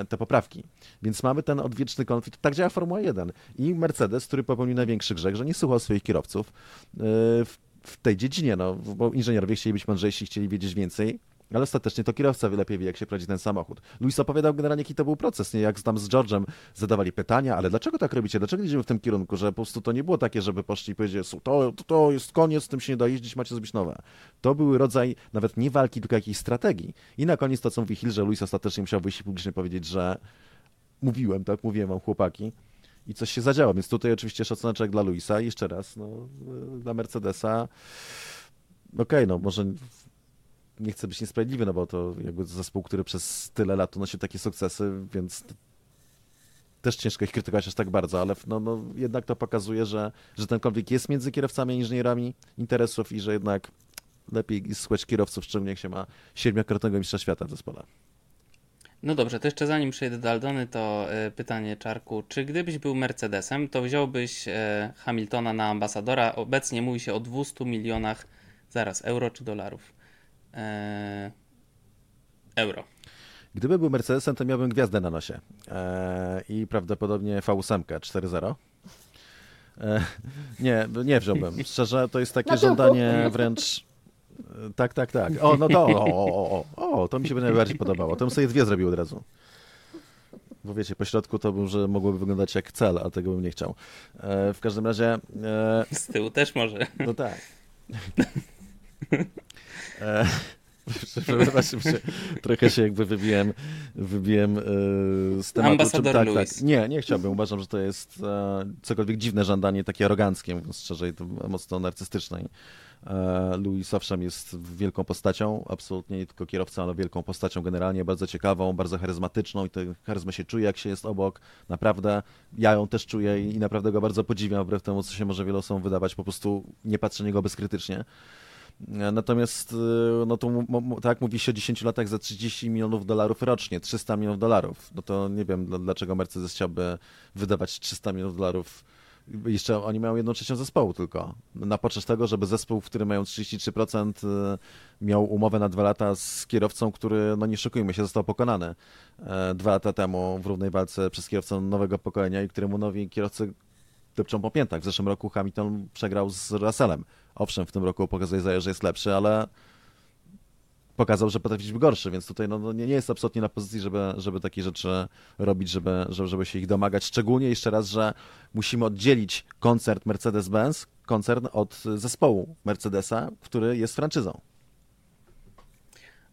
te poprawki. Więc mamy ten odwieczny konflikt. Tak działa Formuła 1. I Mercedes, który popełnił największy grzech, że nie słuchał swoich kierowców e, w, tej dziedzinie, no, bo inżynierowie chcieli być mądrzejsi, chcieli wiedzieć więcej, ale ostatecznie to kierowca lepiej wie, jak się prowadzi ten samochód. Luis opowiadał generalnie, jaki to był proces, nie? Jak tam z George'em zadawali pytania, ale dlaczego tak robicie? Dlaczego idziemy w tym kierunku? Że po prostu to nie było takie, żeby poszli i powiedzieli, "Su, to, to, to jest koniec, tym się nie da jeździć, macie zrobić nowe. To był rodzaj nawet nie walki, tylko jakiejś strategii. I na koniec to, co mówi Hill, że Luis ostatecznie musiał wyjść i publicznie powiedzieć, że mówiłem, tak, mówiłem wam chłopaki, i coś się zadziało. Więc tutaj oczywiście szacuneczek dla Luisa i jeszcze raz, no, dla Mercedesa. Okej, no może nie chcę być niesprawiedliwy, no bo to jakby zespół, który przez tyle lat unosił takie sukcesy, więc też ciężko ich krytykować aż tak bardzo, ale no, no, jednak to pokazuje, że, że ten konflikt jest między kierowcami a inżynierami interesów i że jednak lepiej słuchać kierowców, szczególnie jak się ma siedmiokrotnego mistrza świata w zespole. No dobrze, to jeszcze zanim przejdę do Aldony, to e, pytanie Czarku. Czy gdybyś był Mercedesem, to wziąłbyś e, Hamiltona na ambasadora? Obecnie mówi się o 200 milionach, zaraz, euro czy dolarów? e, euro. Gdyby był Mercedesem, to miałbym gwiazdę na nosie. E, I prawdopodobnie V8 4.0. E, nie, nie wziąłbym. Szczerze, to jest takie żądanie wręcz... Tak, tak, tak. O, no to, o, o, o, o, to mi się by najbardziej podobało. To bym sobie dwie zrobił od razu. Bo wiecie, po środku to bym, że mogłoby wyglądać jak cel, a tego bym nie chciał. E, w każdym razie, e, Z tyłu też może. no tak. E, Przepraszam się, trochę się jakby wybiłem, wybiłem e, z tematu. Ambasador tak, Louis. tak. Nie, nie chciałbym. Uważam, że to jest e, cokolwiek dziwne żądanie, takie aroganckie, mówiąc szczerze, i to mocno narcystyczne. I, Louis owszem jest wielką postacią, absolutnie nie tylko kierowcą, ale wielką postacią generalnie, bardzo ciekawą, bardzo charyzmatyczną i tę charyzmę się czuje, jak się jest obok. Naprawdę, ja ją też czuję i, naprawdę go bardzo podziwiam, wbrew temu, co się może wielu osobom wydawać, po prostu nie patrzę na niego bezkrytycznie. E, Natomiast, e, no to tak mówi się o 10 latach za 30 milionów dolarów rocznie, 300 milionów dolarów. No to nie wiem, dla- dlaczego Mercedes chciałby wydawać 300 milionów dolarów. Jeszcze oni mają jedną trzecią zespołu tylko. Na poczet tego, żeby zespół, w którym mają 33% e, miał umowę na dwa lata z kierowcą, który, no nie szukujmy się, został pokonany e, dwa lata temu w równej walce przez kierowcę nowego pokolenia i któremu nowi kierowcy depczą po piętach. W zeszłym roku Hamilton przegrał z Russellem. Owszem, w tym roku pokazuje, że jest lepszy, ale pokazał, że potrafi być gorszy, więc tutaj no, no, nie, nie jest absolutnie na pozycji, żeby, żeby takie rzeczy robić, żeby, żeby, żeby się ich domagać. Szczególnie jeszcze raz, że musimy oddzielić koncert Mercedes-Benz, koncern od zespołu Mercedesa, który jest franczyzą.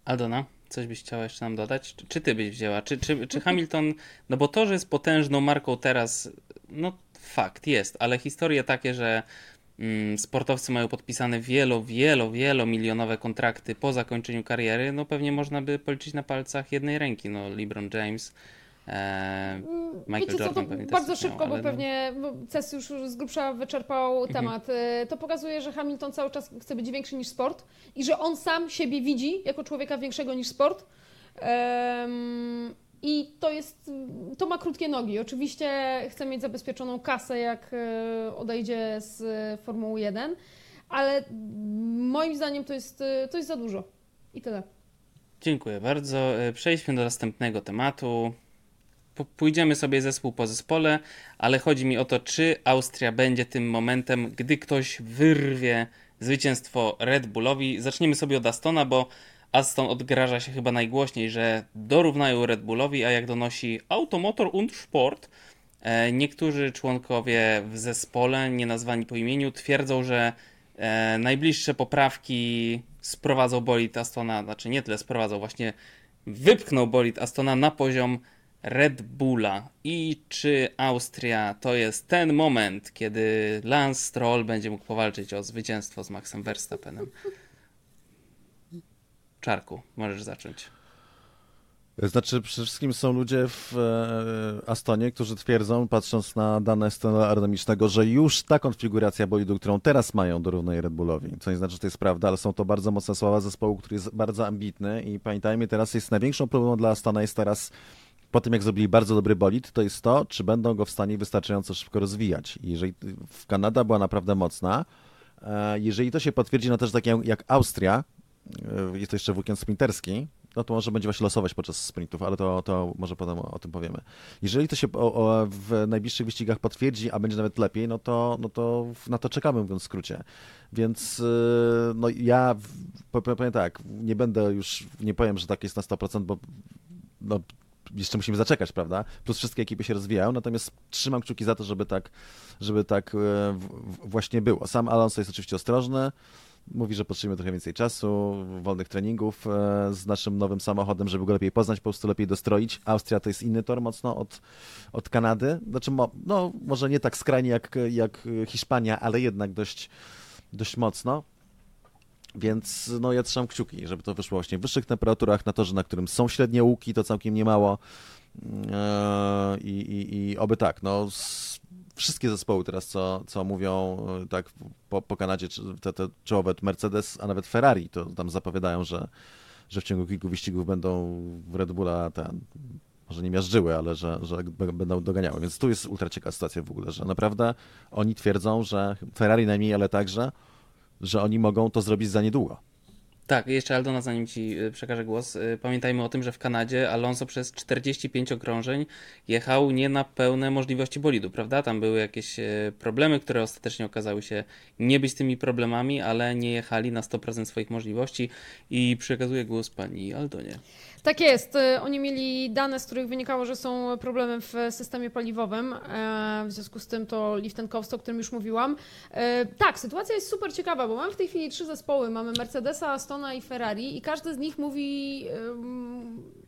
Aldona, coś byś chciała jeszcze nam dodać? Czy, czy ty byś wzięła? Czy, czy, czy Hamilton, no bo to, że jest potężną marką teraz, no fakt, jest, ale historie takie, że sportowcy mają podpisane wielo, wielo, wielomilionowe kontrakty po zakończeniu kariery, no pewnie można by policzyć na palcach jednej ręki, no LeBron James, e, Michael Wiecie co, to Jordan pewnie też bardzo miał, szybko, ale bo no. pewnie bo CES już z grubsza wyczerpał temat. Y, To pokazuje, że Hamilton cały czas chce być większy niż sport i że on sam siebie widzi jako człowieka większego niż sport. Em, I to jest, to ma krótkie nogi. Oczywiście chce mieć zabezpieczoną kasę, jak e, odejdzie z e, Formuły 1, ale moim zdaniem to jest, e, to jest za dużo. I tyle. Dziękuję bardzo. Przejdźmy do następnego tematu. Pójdziemy sobie zespół po zespole, ale chodzi mi o to, czy Austria będzie tym momentem, gdy ktoś wyrwie zwycięstwo Red Bullowi. Zaczniemy sobie od Astona, bo Aston odgraża się chyba najgłośniej, że dorównają Red Bullowi, a jak donosi Automotor und Sport, e, niektórzy członkowie w zespole, nie nazwani po imieniu, twierdzą, że e, najbliższe poprawki sprowadzą bolid Astona, znaczy nie tyle sprowadzą, właśnie wypchnął bolid Astona na poziom Red Bulla. I czy Austria to jest ten moment, kiedy Lance Stroll będzie mógł powalczyć o zwycięstwo z Maxem Verstappenem? Czarku, możesz zacząć. Znaczy, przede wszystkim są ludzie w e, Astonie, którzy twierdzą, patrząc na dane stanu aerodynamicznego, że już ta konfiguracja bolidu, którą teraz mają, dorównuje Red Bullowi. Co nie znaczy, że to jest prawda, ale są to bardzo mocne słowa zespołu, który jest bardzo ambitny i pamiętajmy, teraz jest największą problemem dla Astona jest teraz po tym, jak zrobili bardzo dobry bolid, to jest to, czy będą go w stanie wystarczająco szybko rozwijać. Jeżeli w Kanada była naprawdę mocna, e, jeżeli to się potwierdzi na też takie jak- Austria, jest to jeszcze weekend sprinterski, no to może będzie właśnie losować podczas sprintów, ale to, to może potem o, o tym powiemy. Jeżeli to się o, o, w najbliższych wyścigach potwierdzi, a będzie nawet lepiej, no to, no to na to czekamy, mówiąc w skrócie. Więc e, no ja powiem tak, nie będę już, nie powiem, że tak jest na 100%, bo no, jeszcze musimy zaczekać, prawda? Plus wszystkie ekipy się rozwijają, natomiast trzymam kciuki za to, żeby tak, żeby tak e, właśnie było. Sam Alonso jest oczywiście ostrożny, mówi, że potrzebujemy trochę więcej czasu, wolnych treningów e, z naszym nowym samochodem, żeby go lepiej poznać, po prostu lepiej dostroić. Austria to jest inny tor mocno od, od Kanady, znaczy no, może nie tak skrajnie jak, jak Hiszpania, ale jednak dość, dość mocno. Więc no, ja trzymam kciuki, żeby to wyszło właśnie w wyższych temperaturach, na torze, na którym są średnie łuki, to całkiem niemało. Eee, I, i, i oby tak, no wszystkie zespoły teraz, co, co mówią e, tak po, po Kanadzie, czy te, te czołowe Mercedes, a nawet Ferrari, to tam zapowiadają, że, że w ciągu kilku wyścigów będą w Red Bulla ten, może nie miażdżyły, ale że, że będą doganiały. Więc tu jest ultra ciekawa sytuacja w ogóle, że naprawdę oni twierdzą, że Ferrari najmniej, ale także, że oni mogą to zrobić za niedługo. Tak, jeszcze Aldona, zanim ci y, przekażę głos, y, pamiętajmy o tym, że w Kanadzie Alonso przez 45 okrążeń jechał nie na pełne możliwości bolidu, prawda? Tam były jakieś y, problemy, które ostatecznie okazały się nie być tymi problemami, ale nie jechali na 100% swoich możliwości i przekazuję głos pani Aldonie. Tak jest. Oni mieli dane, z których wynikało, że są problemy w systemie paliwowym. E, w związku z tym to Lift Coast, o którym już mówiłam. E, tak, sytuacja jest super ciekawa, bo mamy w tej chwili trzy zespoły. Mamy Mercedesa, Astona i Ferrari i każdy z nich mówi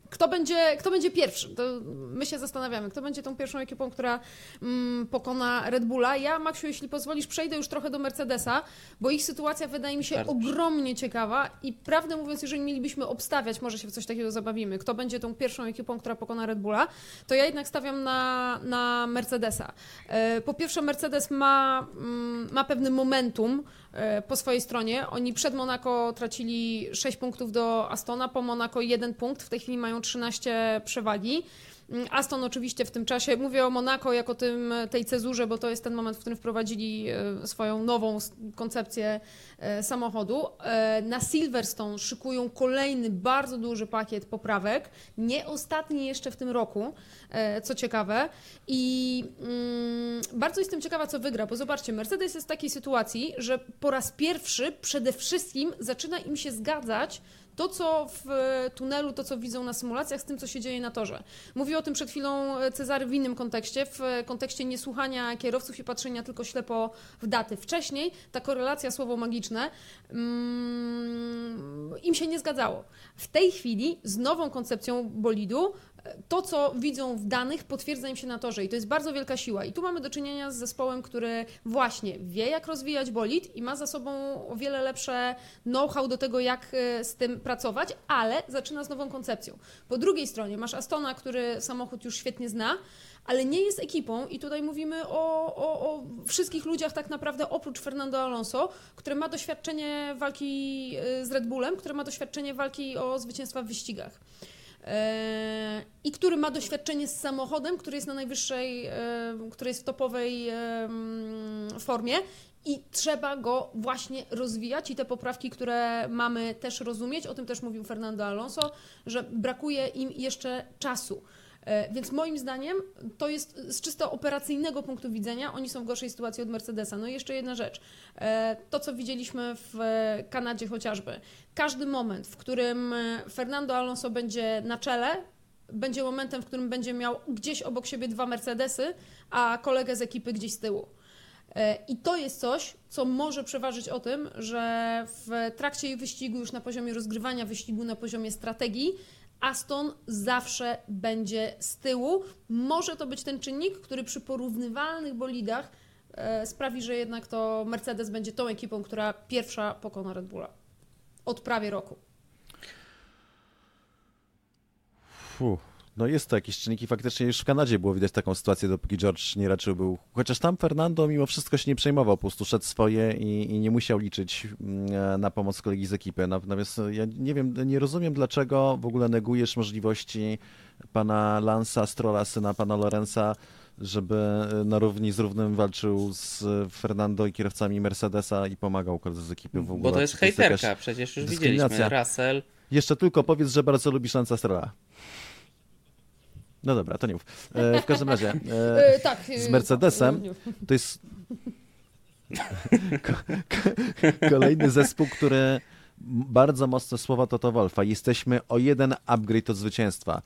kto będzie, kto będzie pierwszy? To my się zastanawiamy, kto będzie tą pierwszą ekipą, która mm, pokona Red Bulla. Ja, Maksiu, jeśli pozwolisz, przejdę już trochę do Mercedesa, bo ich sytuacja wydaje mi się Bardzo ogromnie ciekawa i prawdę mówiąc, jeżeli mielibyśmy obstawiać, może się w coś takiego zabawimy, kto będzie tą pierwszą ekipą, która pokona Red Bulla, to ja jednak stawiam na, na Mercedesa. E, po pierwsze, Mercedes ma, mm, ma pewny momentum, po swojej stronie. Oni przed Monaco tracili 6 punktów do Astona, po Monaco 1 punkt, w tej chwili mają 13 przewagi. Mm, Aston oczywiście w tym czasie, mówię o Monaco jako tym, tej cezurze, bo to jest ten moment, w którym wprowadzili e, swoją nową koncepcję e, samochodu. E, na Silverstone szykują kolejny bardzo duży pakiet poprawek, nie ostatni jeszcze w tym roku, co ciekawe. I mm, bardzo jestem ciekawa, co wygra, bo zobaczcie, Mercedes jest w takiej sytuacji, że po raz pierwszy przede wszystkim zaczyna im się zgadzać to, co w tunelu, to, co widzą na symulacjach, z tym, co się dzieje na torze. Mówił o tym przed chwilą Cezary w innym kontekście, w kontekście niesłuchania kierowców i patrzenia tylko ślepo w daty. Wcześniej ta korelacja, słowo magiczne, mm, im się nie zgadzało. W tej chwili z nową koncepcją bolidu to, co widzą w danych, potwierdza im się na torze i to jest bardzo wielka siła. I tu mamy do czynienia z zespołem, który właśnie wie, jak rozwijać bolid i ma za sobą o wiele lepsze know-how do tego, jak e, z tym pracować, ale zaczyna z nową koncepcją. Po drugiej stronie masz Astona, który samochód już świetnie zna, ale nie jest ekipą i tutaj mówimy o, o, o wszystkich ludziach tak naprawdę oprócz Fernando Alonso, który ma doświadczenie walki e, z Red Bullem, który ma doświadczenie walki o zwycięstwa w wyścigach. E, i który ma doświadczenie z samochodem, który jest na najwyższej, e, który jest w topowej e, formie i trzeba go właśnie rozwijać i te poprawki, które mamy też rozumieć, o tym też mówił Fernando Alonso, że brakuje im jeszcze czasu. E, więc moim zdaniem to jest z czysto operacyjnego punktu widzenia, oni są w gorszej sytuacji od Mercedesa. No i jeszcze jedna rzecz. E, to, co widzieliśmy w Kanadzie chociażby. Każdy moment, w którym Fernando Alonso będzie na czele, będzie momentem, w którym będzie miał gdzieś obok siebie dwa Mercedesy, a kolegę z ekipy gdzieś z tyłu. E, I to jest coś, co może przeważyć o tym, że w trakcie wyścigu, już na poziomie rozgrywania wyścigu, na poziomie strategii, Aston zawsze będzie z tyłu. Może to być ten czynnik, który przy porównywalnych bolidach e, sprawi, że jednak to Mercedes będzie tą ekipą, która pierwsza pokona Red Bulla. Od prawie roku. Fuh. No jest to jakieś czynniki. Faktycznie już w Kanadzie było widać taką sytuację, dopóki George nie raczył był. Chociaż tam Fernando mimo wszystko się nie przejmował, po prostu szedł swoje i, i nie musiał liczyć mm, na pomoc kolegi z ekipy. Natomiast ja nie wiem, nie rozumiem dlaczego w ogóle negujesz możliwości pana Lansa, Strola, syna pana Lorenza, żeby na równi z równym walczył z Fernando i kierowcami Mercedesa i pomagał koledze z ekipy w ogóle. Bo to jest hejterka, przecież już widzieliśmy. Russell. Jeszcze tylko powiedz, że bardzo lubisz Lansa Strola. No dobra, to nie mów. E, w każdym razie, e, e tak, z e, Mercedesem to jest kolejny zespół, który bardzo mocne słowa Toto Wolfa. Jesteśmy o jeden upgrade od zwycięstwa.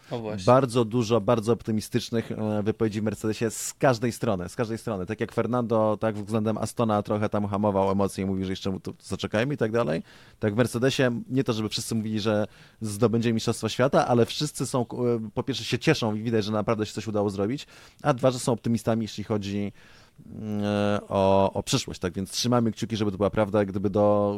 Bardzo dużo, bardzo optymistycznych e, wypowiedzi w Mercedesie z każdej strony, z każdej strony. Tak jak Fernando, tak względem Astona trochę tam hamował emocje mówi, że jeszcze tu zaczekajmy i tak dalej. Tak w Mercedesie nie to, żeby wszyscy mówili, że zdobędzie Mistrzostwo Świata, ale wszyscy są, e, po pierwsze się cieszą i widać, że naprawdę się coś udało zrobić, a dwa, że są optymistami, jeśli chodzi o, o przyszłość, tak więc trzymamy kciuki, żeby to była prawda. Gdyby do,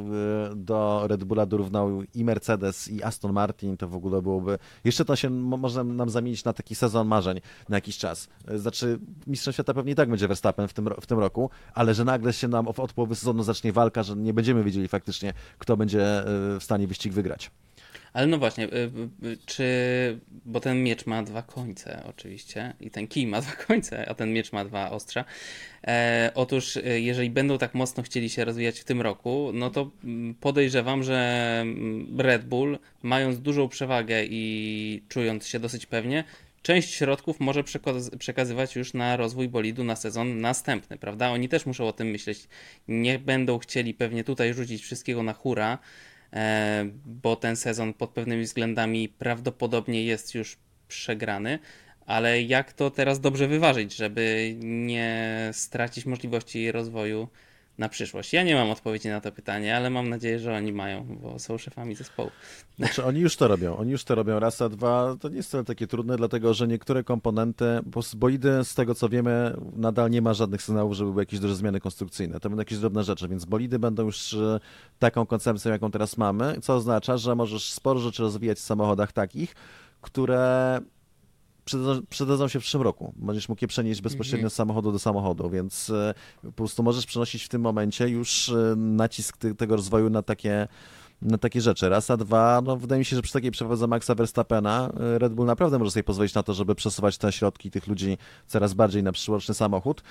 e, do Red Bulla dorównał i Mercedes, i Aston Martin, to w ogóle byłoby. Jeszcze to się może nam zamienić na taki sezon marzeń na jakiś czas. E, znaczy, mistrzem świata pewnie i tak będzie Verstappen w tym, w tym roku, ale że nagle się nam od połowy sezonu zacznie walka, że nie będziemy wiedzieli faktycznie, kto będzie w stanie wyścig wygrać. Ale no właśnie, y, y, czy, bo ten miecz ma dwa końce oczywiście i ten kij ma dwa końce, a ten miecz ma dwa ostrza. E, otóż y, jeżeli będą tak mocno chcieli się rozwijać w tym roku, no to mm, podejrzewam, że mm, Red Bull mając dużą przewagę i czując się dosyć pewnie, część środków może przekazywać już na rozwój bolidu na sezon następny, prawda? Oni też muszą o tym myśleć. Nie będą chcieli pewnie tutaj rzucić wszystkiego na hura, bo ten sezon pod pewnymi względami prawdopodobnie jest już przegrany. Ale jak to teraz dobrze wyważyć, żeby nie stracić możliwości rozwoju na przyszłość? Ja nie mam odpowiedzi na to pytanie, ale mam nadzieję, że oni mają, bo są szefami zespołu. Znaczy oni już to robią, oni już to robią raz, a dwa, to nie jest wcale takie trudne, dlatego że niektóre komponenty, bo z bolidy z tego co wiemy nadal nie ma żadnych sygnałów, żeby były jakieś duże zmiany konstrukcyjne, to będą jakieś drobne rzeczy, więc bolidy będą już e, taką koncepcją, jaką teraz mamy, co oznacza, że możesz sporo rzeczy rozwijać w samochodach takich, które przydadzą się w przyszłym roku. Będziesz mógł je przenieść bezpośrednio z samochodu do samochodu, więc e, po prostu możesz przenosić w tym momencie już e, nacisk tego rozwoju na takie na takie rzeczy. Raz, a dwa, no wydaje mi się, że przy takiej przewadze Maxa Verstappena e, Red Bull naprawdę może sobie pozwolić na to, żeby przesuwać te środki tych ludzi coraz bardziej na przyszłoroczny samochód,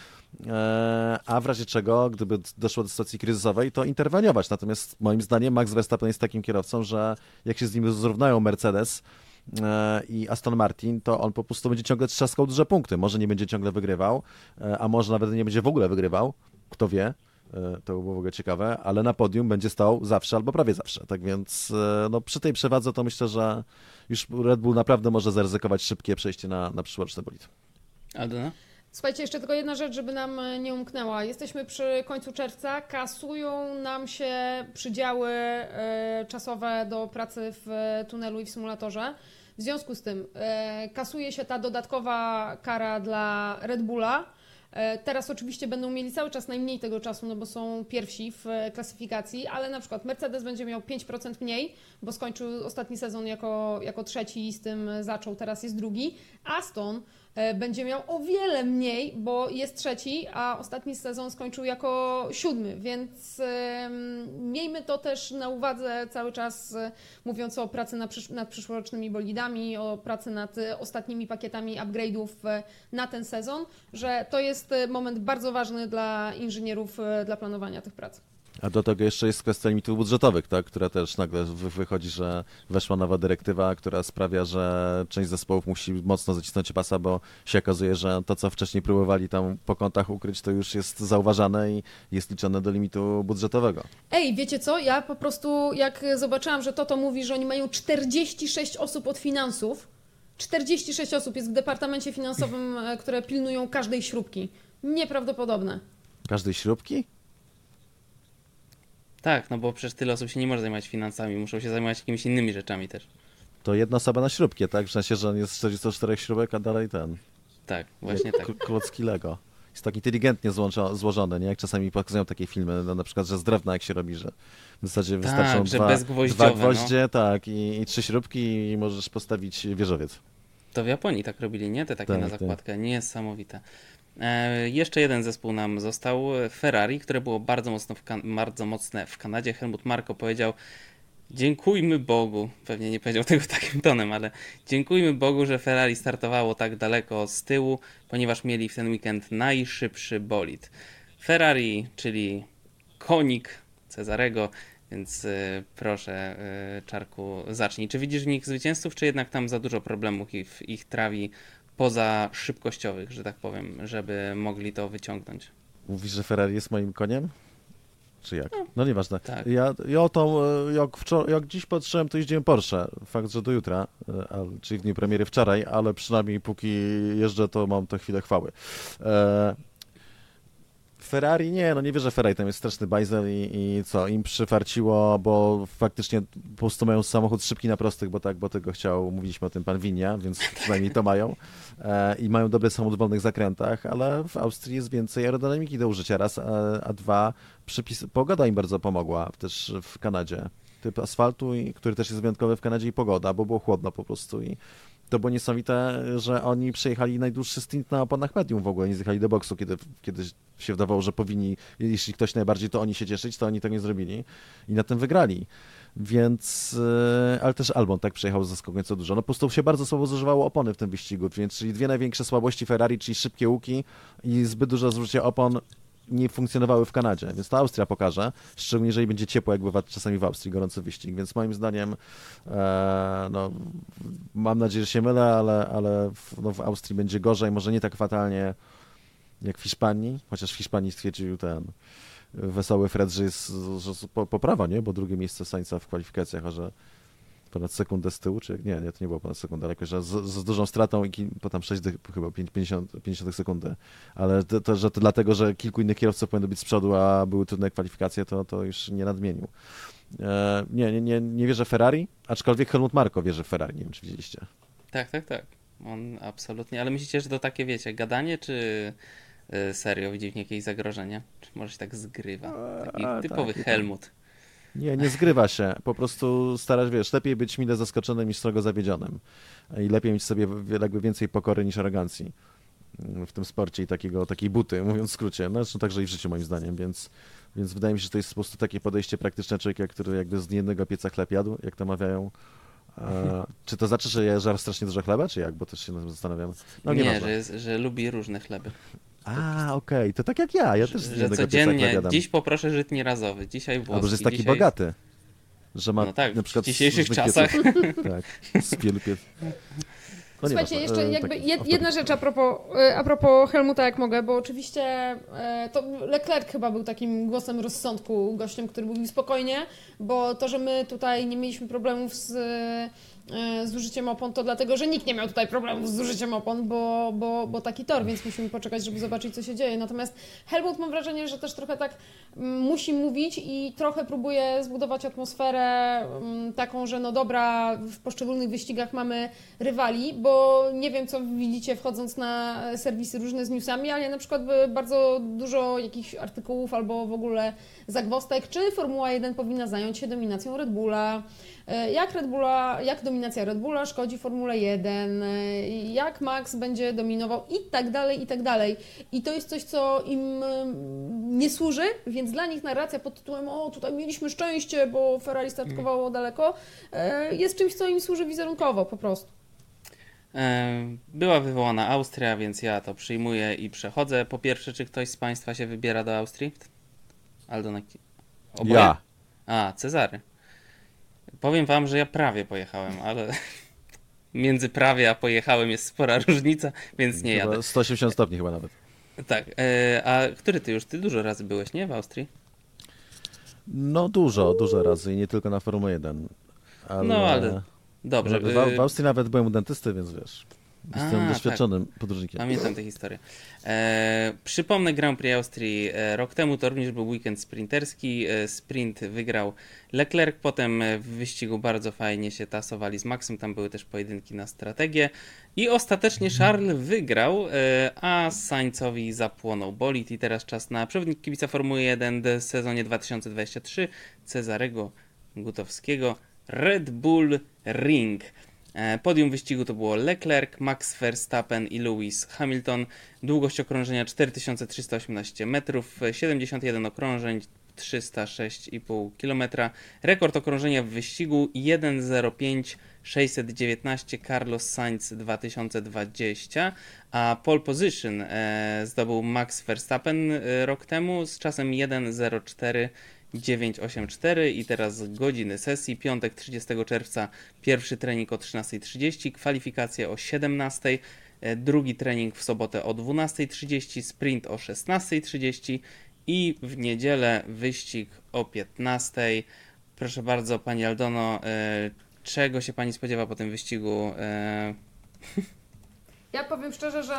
a w razie czego, gdyby doszło do sytuacji kryzysowej, to interweniować. Natomiast moim zdaniem Max Verstappen jest takim kierowcą, że jak się z nim zrównają Mercedes, i Aston Martin, to on po prostu będzie ciągle trzaskał duże punkty. Może nie będzie ciągle wygrywał, e, a może nawet nie będzie w ogóle wygrywał, kto wie. E, to było w ogóle ciekawe, ale na podium będzie stał zawsze albo prawie zawsze. Tak więc no, przy tej przewadze to myślę, że już Red Bull naprawdę może zaryzykować szybkie przejście na, na przyszłoroczny bolid. Adena? Słuchajcie, jeszcze tylko jedna rzecz, żeby nam nie umknęła. Jesteśmy przy końcu czerwca, kasują nam się przydziały czasowe do pracy w tunelu i w symulatorze. W związku z tym e, kasuje się ta dodatkowa kara dla Red Bulla. E, teraz oczywiście będą mieli cały czas najmniej tego czasu, no bo są pierwsi w klasyfikacji, ale na przykład Mercedes będzie miał 5% mniej, bo skończył ostatni sezon jako, jako trzeci i z tym zaczął, teraz jest drugi. Aston E, będzie miał o wiele mniej, bo jest trzeci, a ostatni sezon skończył jako siódmy, więc miejmy to też na uwadze cały czas, e, mówiąc o pracy nad, nad przyszłorocznymi bolidami, o pracy nad e, ostatnimi pakietami upgrade'ów na ten sezon, że to jest moment bardzo ważny dla inżynierów, dla planowania tych prac. A do tego jeszcze jest kwestia limitów budżetowych, tak, która też nagle wychodzi, że weszła nowa dyrektywa, która sprawia, że część zespołów musi mocno zacisnąć pasa, bo się okazuje, że to, co wcześniej próbowali tam po kątach ukryć, to już jest zauważane i jest liczone do limitu budżetowego. Ej, wiecie co? Ja po prostu, jak zobaczyłam, że Toto mówi, że oni mają 46 osób od finansów, 46 osób jest w departamencie finansowym, e, które pilnują każdej śrubki. Nieprawdopodobne. Każdej śrubki? Tak, no bo przecież tyle osób się nie może zajmować finansami, muszą się zajmować jakimiś innymi rzeczami też. To jedna osoba na śrubkie, tak? W sensie, że on jest 44 śrubek, a dalej ten. Tak, właśnie tak. Klocki Lego. Jest tak inteligentnie złożony, nie? Jak czasami pokazują takie filmy, no, na przykład, że z drewna jak się robi, że w zasadzie tak, wystarczą dwa, dwa no. gwoździe, no. tak, i, i, trzy śrubki i możesz postawić wieżowiec. To w Japonii tak robili, nie? Te takie tak, na tak. zakładkę. Tak. Niesamowite. E, jeszcze jeden zespół nam został, Ferrari, które było bardzo, mocno bardzo mocne w Kanadzie. Helmut Marko powiedział, dziękujmy Bogu, pewnie nie powiedział tego takim tonem, ale dziękujmy Bogu, że Ferrari startowało tak daleko z tyłu, ponieważ mieli w ten weekend najszybszy bolid. Ferrari, czyli konik Cezarego, więc y, proszę, y, Czarku, zacznij. Czy widzisz w nich zwycięzców, czy jednak tam za dużo problemów ich, ich trawi poza szybkościowych, że tak powiem, żeby mogli to wyciągnąć. Mówisz, że Ferrari jest moim koniem? Czy jak? No, no nieważne. Tak. Ja, ja tą, e, jak, wczor- jak dziś patrzyłem, to jeździłem Porsche. Fakt, że do jutra, e, czyli w dniu premiery wczoraj, ale przynajmniej póki jeżdżę, to mam tę chwilę chwały. E, Ferrari? Nie, no nie wierzę, Ferrari tam jest straszny bajzel i, i co, im przyfarciło, bo faktycznie po prostu mają samochód szybki na prostych, bo tak, bo tego chciał, mówiliśmy o tym pan Winia, więc przynajmniej to mają. E, i mają dobry samochód w wolnych zakrętach, ale w Austrii jest więcej aerodynamiki do użycia. Raz, a, a dwa, przypis, pogoda im bardzo pomogła też w Kanadzie. Typ asfaltu, który też jest wyjątkowy w Kanadzie i pogoda, bo było chłodno po prostu i to było niesamowite, że oni przejechali najdłuższy stint na oponach medium w ogóle, nie zjechali do boksu, kiedy, kiedy się wydawało, że powinni, jeśli ktoś najbardziej, to oni się cieszyć, to oni tego nie zrobili i na tym wygrali. Więc, e, ale też Albon tak przejechał zaskakująco dużo. No po prostu się bardzo słabo zużywało opony w tym wyścigu, więc czyli dwie największe słabości Ferrari, czyli szybkie łuki i zbyt duże zużycie opon nie funkcjonowały w Kanadzie, więc to Austria pokaże, szczególnie jeżeli będzie ciepło, jak bywa czasami w Austrii, gorący wyścig, więc moim zdaniem e, no, mam nadzieję, że się mylę, ale, ale w, no, w Austrii będzie gorzej, może nie tak fatalnie jak w Hiszpanii, chociaż w Hiszpanii stwierdził ten wesoły Fred, że jest że poprawa, nie? Bo drugie miejsce Sańca w kwalifikacjach, a że ponad sekundę z tyłu, czy nie, nie, to nie było ponad sekundę, ale jakoś, z, z dużą stratą i potem 6, chyba 50, 50 sekundy, ale to, to, że to dlatego, że kilku innych kierowców powinno być z przodu, a były trudne kwalifikacje, to, to już nie nadmienił. E, nie, nie, nie, nie wierzę Ferrari, aczkolwiek Helmut Marko wierzy w Ferrari, nie wiem, czy widzieliście. Tak, tak, tak. On absolutnie, ale myślicie, że to takie, wiecie, gadanie, czy y, serio widzi w niej jakieś zagrożenie? Czy może się tak zgrywa? Taki A, typowy tak, Helmut. Nie, nie zgrywa się. Po prostu starasz, wiesz, lepiej być mile zaskoczonym niż strogo zawiedzionym. I lepiej mieć sobie jakby więcej pokory niż arogancji w tym sporcie i takiego, takiej buty, mówiąc w skrócie. No zresztą także i w życiu moim zdaniem, więc, więc wydaje mi się, że to jest po prostu takie podejście praktyczne człowieka, który jakby z jednego pieca chleb jadł, jak to mawiają. E, czy to znaczy, że je żar strasznie dużo chleba, czy jak? Bo też się nad tym zastanawiam. No, nie, że, jest, że lubi różne chleby. A, okej, okay. to tak jak ja, ja też z Że codziennie, dziś poproszę żytni razowy, dzisiaj włoski. Albo że jest taki dzisiaj... bogaty. Że ma no tak, na przykład w dzisiejszych czasach. tak, z. No Słuchajcie, jeszcze e, jakby jed, jedna rzecz a propos, e, a propos Helmuta, jak mogę, bo oczywiście e, to Leclerc chyba był takim głosem rozsądku, gościem, który mówił spokojnie, bo to, że my tutaj nie mieliśmy problemów z z użyciem opon, to dlatego, że nikt nie miał tutaj problemów z użyciem opon, bo, bo, bo taki tor, więc musimy poczekać, żeby zobaczyć, co się dzieje. Natomiast Helmut mam wrażenie, że też trochę tak mm, musi mówić i trochę próbuje zbudować atmosferę mm, taką, że no dobra, w poszczególnych wyścigach mamy rywali, bo nie wiem, co widzicie wchodząc na serwisy różne z newsami, ale ja na przykład bardzo dużo jakichś artykułów albo w ogóle zagwostek, czy Formuła 1 powinna zająć się dominacją Red Bulla, jak Red Bulla, jak dominacja Red Bulla szkodzi Formule 1, e, jak Max będzie dominował i tak dalej, i tak dalej. I to jest coś, co im mm, nie służy, więc dla nich narracja pod tytułem o, tutaj mieliśmy szczęście, bo Ferrari startkowało daleko, e, jest czymś, co im służy wizerunkowo po prostu. Była wywołana Austria, więc ja to przyjmuję i przechodzę. Po pierwsze, czy ktoś z Państwa się wybiera do Austrii? Aldo na... Oboje? Ja. A, Cezary. Powiem wam, że ja prawie pojechałem, ale między prawie a pojechałem jest spora różnica, więc nie chyba jadę. 180 stopni chyba nawet. Tak. E, a który ty już? Ty dużo razy byłeś, nie? W Austrii? No dużo, dużo razy i nie tylko na Formule 1. Ale... No ale dobrze. W, w Austrii nawet byłem u dentysty, więc wiesz. Jestem A, doświadczonym tak. podróżnikiem. Pamiętam tę historię. E, przypomnę Grand Prix Austrii. E, rok temu to również był weekend sprinterski. E, sprint wygrał Leclerc, potem w wyścigu bardzo fajnie się tasowali z Maxem. Tam były też pojedynki na strategię. I ostatecznie Charles wygrał, e, a Sainzowi zapłonął bolid. I teraz czas na przewodnik kibica Formuły 1 w sezonie 2023 Cezarego Gutowskiego. Red Bull Ring. E, podium wyścigu to było Leclerc, Max Verstappen i Lewis Hamilton. Długość okrążenia 4318 metrów, 71 okrążeń, 306,5 km. Rekord okrążenia w wyścigu 1.05 619 Carlos Sainz 2020, a pole position e, zdobył Max Verstappen e, rok temu z czasem 1.04 984 i teraz godziny sesji. Piątek 30 czerwca pierwszy trening o 13.30, kwalifikacje o 17.00, e, drugi trening w sobotę o 12.30, sprint o 16.30 i w niedzielę wyścig o 15.00. Proszę bardzo, Pani Aldono, e, czego się Pani spodziewa po tym wyścigu? Ja powiem szczerze, że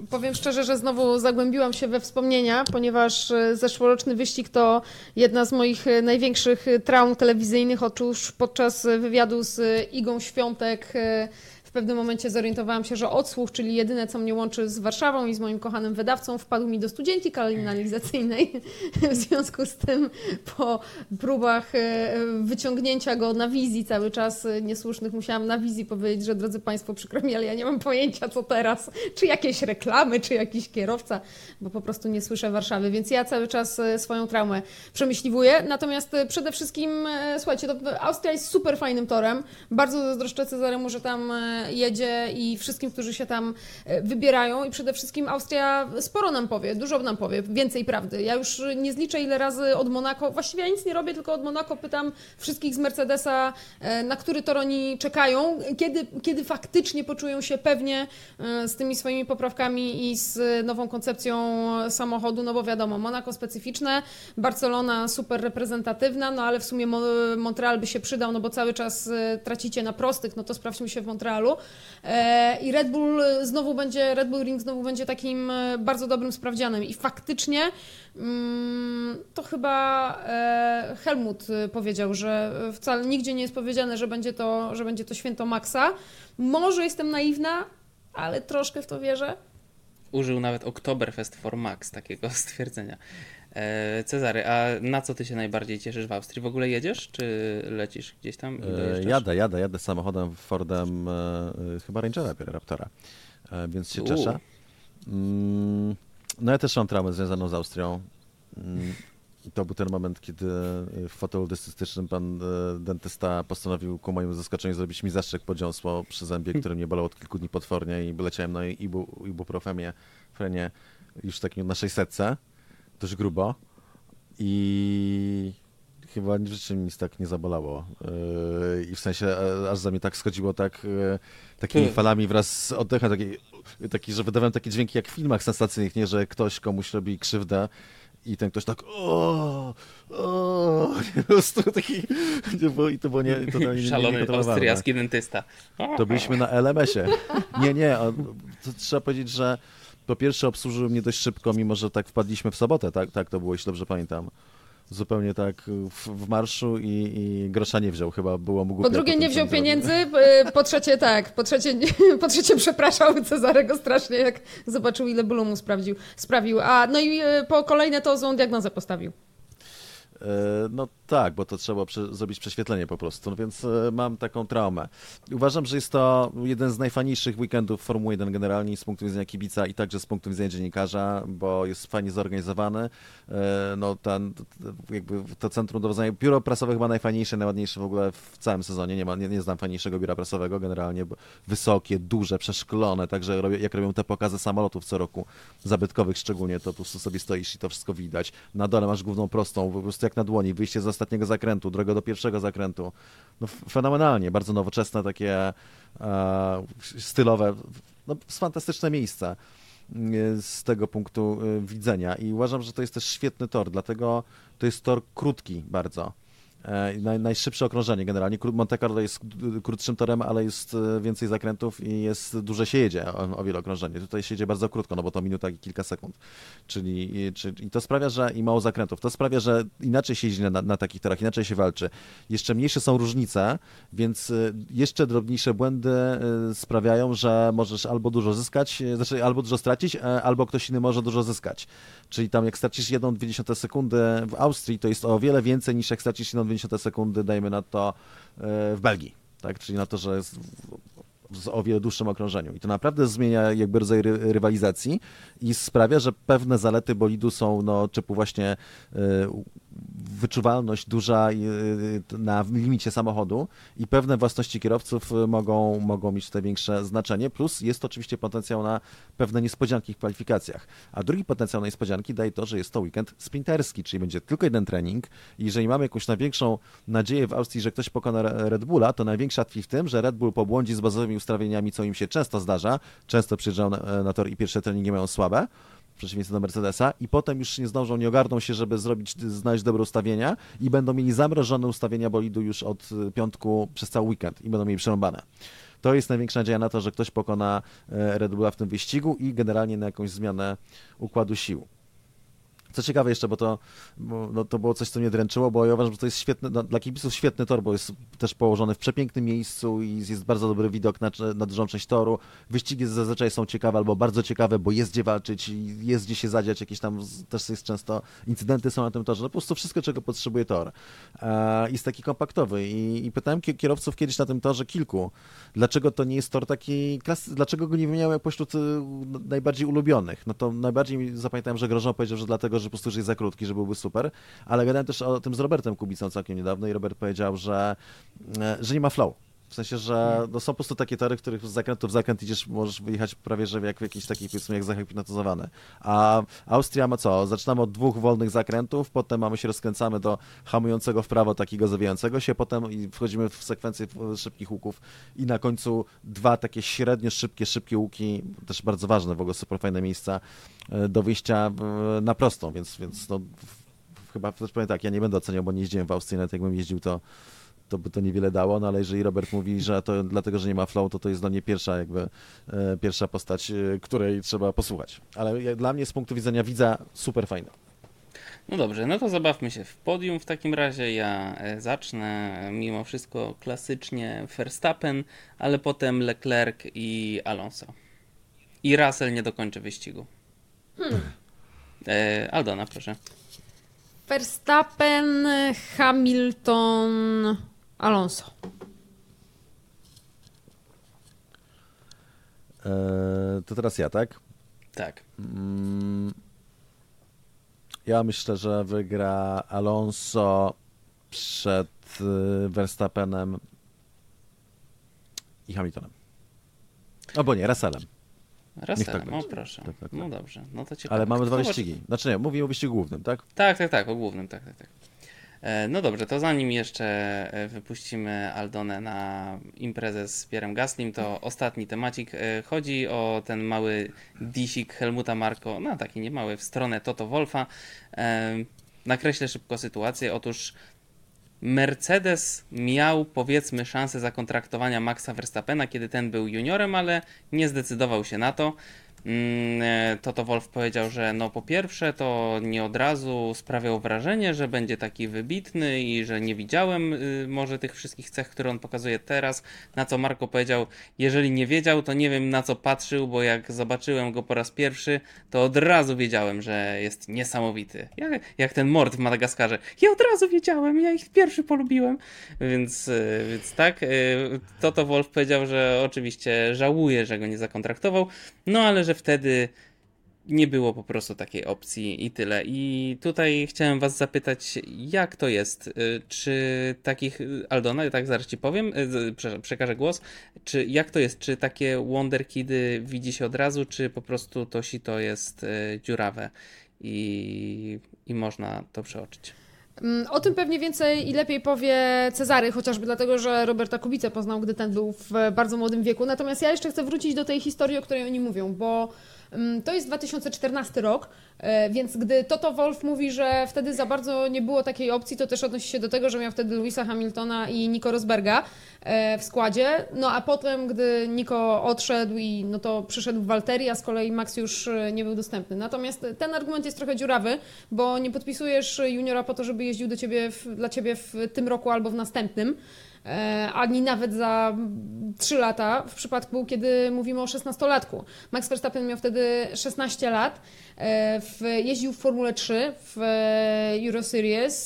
yy, powiem szczerze, że znowu zagłębiłam się we wspomnienia, ponieważ e, zeszłoroczny wyścig to jedna z moich e, największych traum telewizyjnych. Otóż podczas wywiadu z Igą Świątek w pewnym momencie zorientowałam się, że odsłuch, czyli jedyne, co mnie łączy z Warszawą i z moim kochanym wydawcą, wpadł mi do studzienki kanalizacyjnej. W związku z tym po próbach e, wyciągnięcia go na wizji cały czas e, niesłusznych musiałam na wizji powiedzieć, że drodzy Państwo, przykro mi, ale ja nie mam pojęcia, co teraz. Czy jakieś reklamy, czy jakiś kierowca, bo po prostu nie słyszę Warszawy, więc ja cały czas e, swoją traumę przemyśliwuję. Natomiast przede wszystkim, słuchajcie, Austria jest super fajnym torem. Bardzo zazdroszczę Cezaremu, że tam jedzie i wszystkim, którzy się tam wybierają i przede wszystkim Austria sporo nam powie, dużo nam powie, więcej prawdy. Ja już nie zliczę ile razy od Monako, właściwie ja nic nie robię, tylko od Monako pytam wszystkich z Mercedesa, e, na który tor oni czekają, kiedy, kiedy faktycznie poczują się pewnie e, z tymi swoimi poprawkami i z nową koncepcją samochodu, no bo wiadomo, Monako specyficzne, Barcelona super reprezentatywna, no ale w sumie Montreal by się przydał, no bo cały czas e, tracicie na prostych, no to sprawdźmy się w Montrealu. I Red Bull znowu będzie, Red Bull Ring znowu będzie takim bardzo dobrym sprawdzianem i faktycznie mm, to chyba Helmut powiedział, że wcale nigdzie nie jest powiedziane, że będzie to, że będzie to święto Maxa. Może jestem naiwna, ale troszkę w to wierzę. Użył nawet Oktoberfest for Max takiego stwierdzenia. E, Cezary, a na co ty się najbardziej cieszysz w Austrii? W ogóle jedziesz, czy lecisz gdzieś tam? E, jadę, jadę, jadę samochodem Fordem, e, chyba Rangera Raptora, więc się cieszę. Mm, no ja też mam traumę związaną z Austrią. Mm, to był ten moment, kiedy w fotelu dentystycznym pan dentysta postanowił ku mojemu zaskoczeniu zrobić mi zastrzeg podziąsło przy zębie, który mnie bolał od kilku dni potwornie i leciałem na ibu, ibuprofemię, frenie już takim na 600, dość grubo i chyba w życiu nic tak nie zabolało. E, I w sensie e, aż za mnie tak schodziło tak takimi hmm. falami wraz z oddechem, taki, taki, że wydawałem takie dźwięki jak w filmach sensacyjnych, nie, że ktoś komuś robi krzywdę i ten ktoś tak o, o, po prostu taki, i to było nie, to nie, Szalony nie austriacki dentysta. To byliśmy na LMS-ie. Nie, nie, to trzeba powiedzieć, że po pierwsze obsłużył mnie dość szybko, mimo że tak wpadliśmy w sobotę, tak, tak to było, jeśli dobrze pamiętam. Zupełnie tak w, w marszu i, i, grosza nie wziął, chyba było mu Po drugie nie wziął pieniędzy, po trzecie tak, po trzecie, po trzecie przepraszał Cezarego strasznie, jak zobaczył ile bólu mu sprawdził, sprawił, a no i e, po kolejne to złą diagnozę postawił. E, no tak, bo to trzeba prze, zrobić prześwietlenie po prostu, no więc e, mam taką traumę. Uważam, że jest to jeden z najfajniejszych weekendów Formuły 1 generalnie z punktu widzenia kibica i także z punktu widzenia dziennikarza, bo jest fajnie zorganizowany. E, no ten, jakby to centrum dowodzenia, biuro prasowe chyba najfajniejsze, najładniejsze w ogóle w całym sezonie. Nie, ma, nie, nie znam fajniejszego biura prasowego generalnie, wysokie, duże, przeszklone, także jak robią te pokazy samolotów co roku, zabytkowych szczególnie, to po prostu sobie stoisz i to wszystko widać. Na dole masz główną prostą, po prostu jak na dłoni, wyjście z ostatniego zakrętu, drogę do pierwszego zakrętu. No, fenomenalnie, bardzo nowoczesne, takie e, stylowe, no, fantastyczne miejsce mm, z tego punktu e, widzenia i uważam, że to jest też świetny tor, dlatego to jest tor krótki bardzo. E, naj, najszybsze okrążenie generalnie. Monte Carlo jest krótszym torem, ale jest e, więcej zakrętów i jest duże się jedzie o, o wiele okrążenie. Tutaj się jedzie bardzo krótko, no bo to minuta i kilka sekund. Czyli, czyli i to sprawia, że i mało zakrętów. To sprawia, że inaczej się jeździ na, na takich torach, inaczej się walczy. Jeszcze mniejsze są różnice, więc e, jeszcze drobniejsze błędy sprawiają, że możesz albo dużo zyskać, znaczy albo dużo stracić, albo ktoś inny może dużo zyskać. Czyli tam jak stracisz 1,2 sekundy w Austrii, to jest o wiele więcej niż jak stracisz 1,2 sekundy, dajmy na to, e, w Belgii. Tak? Czyli na to, że jest w o wiele dłuższym okrążeniu. I to naprawdę zmienia jakby rodzaj ry rywalizacji i sprawia, że pewne zalety bolidu są no, typu właśnie y, wyczuwalność duża y, na limicie samochodu i pewne własności kierowców mogą, mogą mieć tutaj większe znaczenie, plus jest oczywiście potencjał na pewne niespodzianki w kwalifikacjach. A drugi potencjał na niespodzianki daje to, że jest to weekend sprinterski, czyli będzie tylko jeden trening. I jeżeli mamy jakąś największą nadzieję w Austrii, że ktoś pokona Red Bulla, to największa tkwi w tym, że Red Bull pobłądzi z bazowymi ustawieniami, co im się często zdarza, często przyjeżdżają na, na tor i pierwsze treningi mają słabe, przeciwieństwie do Mercedesa i potem już nie zdążą, nie ogarną się, żeby zrobić, znaleźć dobre ustawienia i będą mieli zamrożone ustawienia bolidu już od y, piątku przez cały weekend i będą mieli przerąbane. To jest największa nadzieja na to, że ktoś pokona e, Red Bulla w tym wyścigu i generalnie na jakąś zmianę układu sił. Co ciekawe jeszcze, bo to, bo, no, to było coś, co mnie dręczyło, bo ja uważam, że to jest świetny, no, dla kibiców świetny tor, bo jest też położony w przepięknym miejscu i jest bardzo dobry widok na, na dużą część toru. Wyścigi zazwyczaj są ciekawe albo bardzo ciekawe, bo jest gdzie walczyć, jest gdzie się zadziać, jakieś tam też jest często incydenty są na tym torze. No, po prostu wszystko, czego potrzebuje tor. E, jest taki kompaktowy I, i pytałem kierowców kiedyś na tym torze kilku, dlaczego to nie jest tor taki klasy, dlaczego go nie wymieniały pośród y, najbardziej ulubionych. No to najbardziej zapamiętałem, że Grożą powiedział, że dlatego, że po prostu że jest za krótki, że byłby super, ale gadałem też o tym z Robertem Kubicą całkiem niedawno i Robert powiedział, że, e, że nie ma flow. W sensie, że hmm. no, są po prostu takie tory, w których z zakrętu w zakręt idziesz, możesz wyjechać prawie, że jak w jakiś taki, powiedzmy, jak zahipnotyzowany. A Austria ma co? Zaczynamy od dwóch wolnych zakrętów, potem mamy się rozkręcamy do hamującego w prawo, takiego zawijającego się, potem i wchodzimy w sekwencję szybkich łuków i na końcu dwa takie średnio szybkie, szybkie łuki, też bardzo ważne, w ogóle super fajne miejsca e, do wyjścia na prostą, więc, więc no, chyba też powiem tak, ja nie będę oceniał, bo nie jeździłem w Austrii, nawet jakbym jeździł, to to by to niewiele dało, no ale jeżeli Robert mówi, że to dlatego, że nie ma flow, to to jest dla mnie pierwsza jakby, e, pierwsza postać, e, której trzeba posłuchać. Ale dla mnie z punktu widzenia widza super fajne. No dobrze, no to zabawmy się w podium w takim razie. Ja e, zacznę mimo wszystko klasycznie Verstappen, ale potem Leclerc i Alonso. I Russell nie dokończy wyścigu. Hmm. E, Aldona, proszę. Verstappen, Hamilton, Alonso. Eee, to teraz ja, tak? Tak. Mm, ja myślę, że wygra Alonso przed y, Verstappenem i Hamiltonem. Albo nie, Russellem. Russellem, tak o proszę. Tak, tak, no tak. dobrze, no to ciekawe. Ale mamy dwa wyścigi. Znaczy nie, mówię o wyścigu głównym, tak? Tak, tak, tak, o głównym, tak, tak, tak. E, no dobrze, to zanim jeszcze e, wypuścimy Aldonę na imprezę z Pierem Gaslim, to ostatni temacik. E, chodzi o ten mały disik Helmuta Marko, no taki nie mały, w stronę Toto Wolfa. Nakreślę szybko sytuację. Otóż Mercedes miał powiedzmy szansę zakontraktowania Maxa Verstappena, kiedy ten był juniorem, ale nie zdecydował się na to. Mm, e, Toto Wolf powiedział, że no po pierwsze to nie od razu sprawiał wrażenie, że będzie taki wybitny i że nie widziałem y, może tych wszystkich cech, które on pokazuje teraz, na co Marko powiedział, jeżeli nie wiedział, to nie wiem na co patrzył, bo jak zobaczyłem go po raz pierwszy, to od razu wiedziałem, że jest niesamowity. Jak, jak ten mord w Madagaskarze. Ja od razu wiedziałem, ja ich pierwszy polubiłem. Więc, y, więc tak, y, Toto Wolf powiedział, że oczywiście żałuje, że go nie zakontraktował, no ale że wtedy nie było po prostu takiej opcji i tyle. I tutaj chciałem Was zapytać, jak to jest? Y, czy takich, Aldona, tak zaraz Ci powiem, y, przekażę głos, czy jak to jest? Czy takie Wonderkidy widzi się od razu, czy po prostu to sito jest y, dziurawe i, i można to przeoczyć? Mm, o tym pewnie więcej i lepiej powie Cezary, chociażby dlatego, że Roberta Kubicę poznał, gdy ten był w bardzo młodym wieku. Natomiast ja jeszcze chcę wrócić do tej historii, o której oni mówią, bo to jest 2014 rok, e, więc gdy Toto Wolf mówi, że wtedy za bardzo nie było takiej opcji, to też odnosi się do tego, że miał wtedy Louisa Hamiltona i Nico Rosberga e, w składzie. No a potem, gdy Nico odszedł i no to przyszedł Walteri, a z kolei Max już e, nie był dostępny. Natomiast ten argument jest trochę dziurawy, bo nie podpisujesz juniora po to, żeby jeździł do ciebie w, dla ciebie w tym roku albo w następnym. E, ani nawet za 3 lata, w przypadku, kiedy mówimy o 16-latku. Max Verstappen miał wtedy 16 lat, e, w, jeździł w Formule 3 w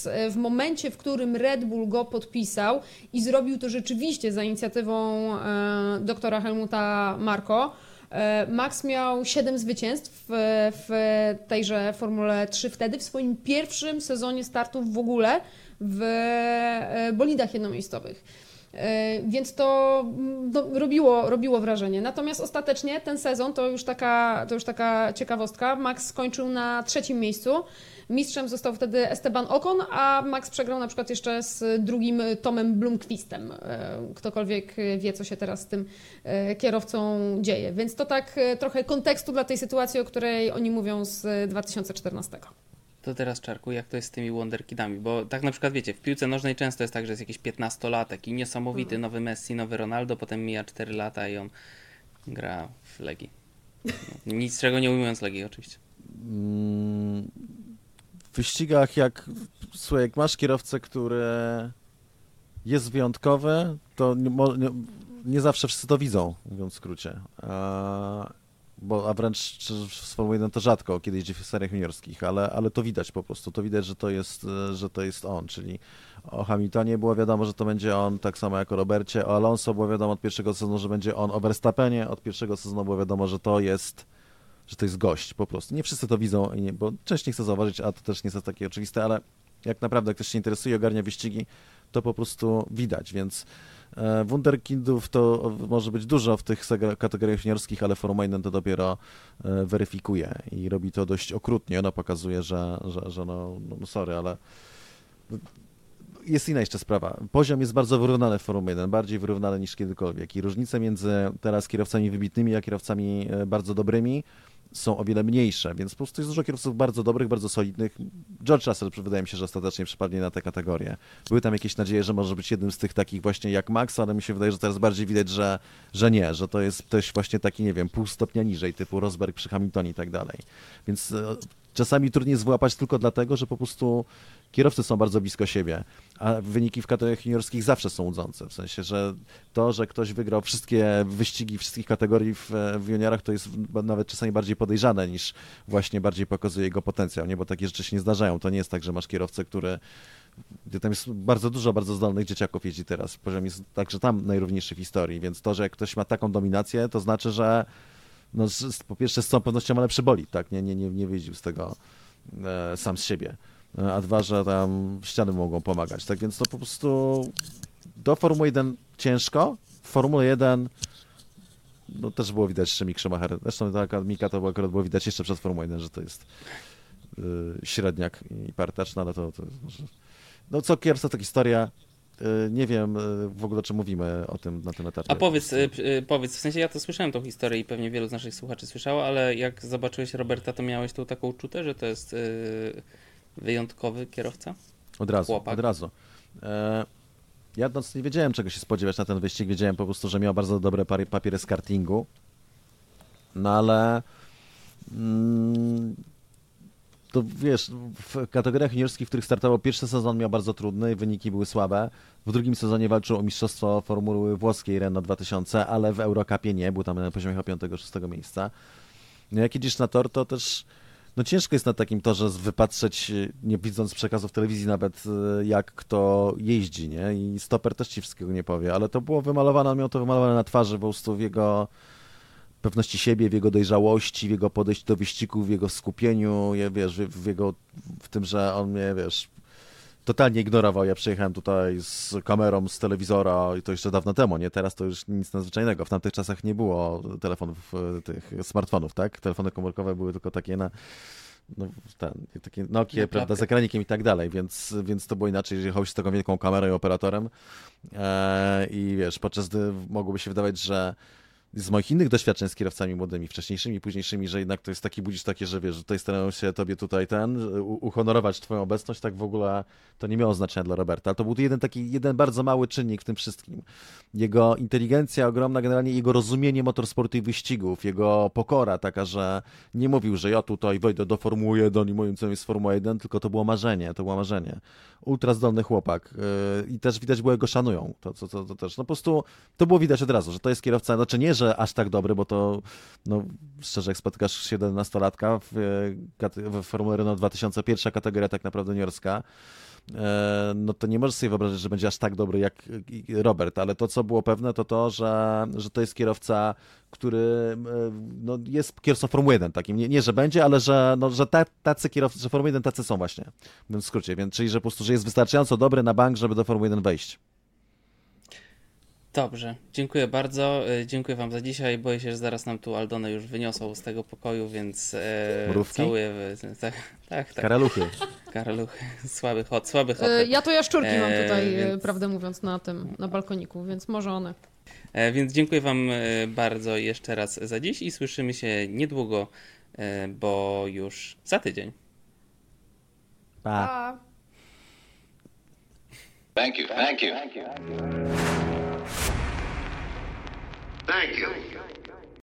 e, w momencie, w którym Red Bull go podpisał i zrobił to rzeczywiście za inicjatywą doktora Helmuta Marko. Max miał 7 zwycięstw w tejże Formule 3 wtedy, w swoim pierwszym sezonie startów w ogóle w e, bolidach jednomiejscowych. E, więc to no, robiło, robiło wrażenie. Natomiast ostatecznie ten sezon to już, taka, to już taka ciekawostka. Max skończył na trzecim miejscu. Mistrzem został wtedy Esteban Ocon, a Max przegrał na przykład jeszcze z drugim Tomem Blumquistem. E, ktokolwiek wie, co się teraz z tym kierowcą dzieje. Więc to tak trochę kontekstu dla tej sytuacji, o której oni mówią z 2014. To teraz czarku, jak to jest z tymi Wonderkidami, bo tak na przykład wiecie, w piłce nożnej często jest tak, że jest jakiś 15-latek i niesamowity mhm. nowy Messi, nowy Ronaldo, potem mija 4 lata i on gra w Legii. No, nic czego nie ujmując Legii oczywiście. Mm, w wyścigach, jak, słuchaj, jak masz kierowcę, który jest wyjątkowy, to nie, nie, nie zawsze wszyscy to widzą, mówiąc w skrócie. A, bo, a wręcz 1 to rzadko, kiedy jeździ w seriach juniorskich, ale, ale to widać po prostu. To widać, że to jest, e, że to jest on, czyli o Hamiltonie było wiadomo, że to będzie on, tak samo jak o Robercie, o Alonso było wiadomo od pierwszego sezonu, że będzie on, o Verstappenie od pierwszego sezonu było wiadomo, że to jest że to jest gość po prostu. Nie wszyscy to widzą, bo część nie chce zauważyć, a to też nie jest takie oczywiste, ale jak naprawdę ktoś się interesuje, ogarnia wyścigi, to po prostu widać, więc Wunderkindów to może być dużo w tych kategoriach juniorskich, ale Formuła 1 to dopiero e, weryfikuje i robi to dość okrutnie. Ona pokazuje, że, że, że no, no sorry, ale jest inna jeszcze sprawa. Poziom jest bardzo wyrównany w Formule 1, bardziej wyrównany niż kiedykolwiek. I różnice między teraz kierowcami wybitnymi, a kierowcami e, bardzo dobrymi są o wiele mniejsze, więc po prostu jest dużo kierowców bardzo dobrych, bardzo solidnych. George Russell wydaje mi się, że ostatecznie przypadnie na tę kategorię. Były tam jakieś nadzieje, że może być jednym z tych takich właśnie jak Max, ale mi się wydaje, że teraz bardziej widać, że, że nie, że to jest też właśnie taki, nie wiem, pół stopnia niżej, typu Rosberg przy Hamiltonie i tak dalej. Więc e, czasami trudniej jest tylko dlatego, że po prostu kierowcy są bardzo blisko siebie, a wyniki w kategoriach juniorskich zawsze są łudzące. W sensie, że to, że ktoś wygrał wszystkie wyścigi wszystkich kategorii w, w juniorach, to jest nawet czasami bardziej podejrzane niż właśnie bardziej pokazuje jego potencjał, nie? Bo takie rzeczy się nie zdarzają. To nie jest tak, że masz kierowcę, który gdzie tam jest bardzo dużo bardzo zdolnych dzieciaków jeździ teraz. Poziom jest także tam najrówniejszy w historii, więc to, że jak ktoś ma taką dominację, to znaczy, że no, po pierwsze z całą pewnością ma lepszy tak? Nie, nie, nie, nie z tego e, sam z siebie. E, A dwa, że tam ściany mogą pomagać. Tak więc to po prostu do Formuły 1 ciężko, w Formule 1 no też było widać, że Mick Schumacher, zresztą taka Mika to było akurat było widać jeszcze przed Formułą 1, że to jest y, średniak i partacz, no ale to, to może... No co kierowca, to historia. Y, nie wiem y, w ogóle, czy mówimy o tym na tym etapie. A powiedz, y, powiedz, w sensie ja to słyszałem tą historię i pewnie wielu z naszych słuchaczy słyszało, ale jak zobaczyłeś Roberta, to miałeś tą taką uczutę, że to jest wyjątkowy kierowca? Od razu, chłopak. od razu. E, ja nie wiedziałem, czego się spodziewać na ten wyścig. Wiedziałem po prostu, że miał bardzo dobre papiery z kartingu. No ale mm, to wiesz, w kategoriach juniorskich, w których startował pierwszy sezon miał bardzo trudny, wyniki były słabe. W drugim sezonie walczył o mistrzostwo Formuły Włoskiej Renault 2000, ale w Eurocupie nie, był tam na poziomie chyba 5-6 miejsca. No jak jedziesz na tor, to też no ciężko jest na takim torze wypatrzeć, y, nie widząc przekazów telewizji nawet, y, jak kto jeździ, nie? I stoper też ci wszystkiego nie powie, ale to było wymalowane, on miał to wymalowane na twarzy, po prostu w jego pewności siebie, w jego dojrzałości, w jego podejściu do wyścigu, w jego skupieniu, je, wiesz, w, w jego, w tym, że on mnie, wiesz, totalnie ignorował. Ja przyjechałem tutaj z kamerą z telewizora i to jeszcze dawno temu, nie? Teraz to już nic nadzwyczajnego. W tamtych czasach nie było telefonów, e, tych smartfonów, tak? Telefony komórkowe były tylko takie na no, ten, takie Nokie, Na prawda, z ekranikiem i tak dalej, więc, więc to było inaczej, jeżeli jechałeś z taką wielką kamerą i operatorem e, i wiesz, podczas gdy mogłoby się wydawać, że z moich innych doświadczeń z kierowcami młodymi, wcześniejszymi, późniejszymi, że jednak to jest taki, budzisz takie, że wiesz, że tutaj starają się tobie tutaj ten, uhonorować twoją obecność, tak w ogóle to nie miało znaczenia dla Roberta, to był jeden taki, jeden bardzo mały czynnik w tym wszystkim. Jego inteligencja ogromna, generalnie jego rozumienie motorsportu i wyścigów, jego pokora taka, że nie mówił, że ja tutaj wejdę do Formuły 1 i moim celem jest Formuła 1, tylko to było marzenie, to było marzenie. Ultra zdolny chłopak yy, i też widać było, jak go szanują, to, to, to, to też, no po prostu to było widać od razu, że to jest kierowca, znaczy nie, że aż tak dobry, bo to, no szczerze, jak spotykasz 17-latka w, e, w Formule Renault 2001 kategoria tak naprawdę juniorska, e, no to nie możesz sobie wyobrazić, że będzie aż tak dobry jak Robert, ale to, co było pewne, to to, że, że to jest kierowca, który e, no, jest kierowcą Formuły 1 takim, nie, nie że będzie, ale że, no, że ta, tacy kierowcy, że Formuły 1 tacy są właśnie, w skrócie, więc czyli, że po prostu, że jest wystarczająco dobry na bank, żeby do Formuły 1 wejść. Dobrze, dziękuję bardzo. y, Dziękuję Wam za dzisiaj. Boję się, że zaraz nam tu Aldonę już wyniosą z tego pokoju, więc e, Mrówki? całuję. w- Tak, tak, tak. Karaluchy. Karaluch. Słaby hot, słaby hot. E, Ja to jaszczurki mam Eee, tutaj, e, więc- prawdę mówiąc, na tym, na balkoniku, więc może one. E, Więc dziękuję Wam e, bardzo jeszcze raz za dziś i słyszymy się niedługo, e, bo już za tydzień. Pa. Pa! Thank you. Thank you.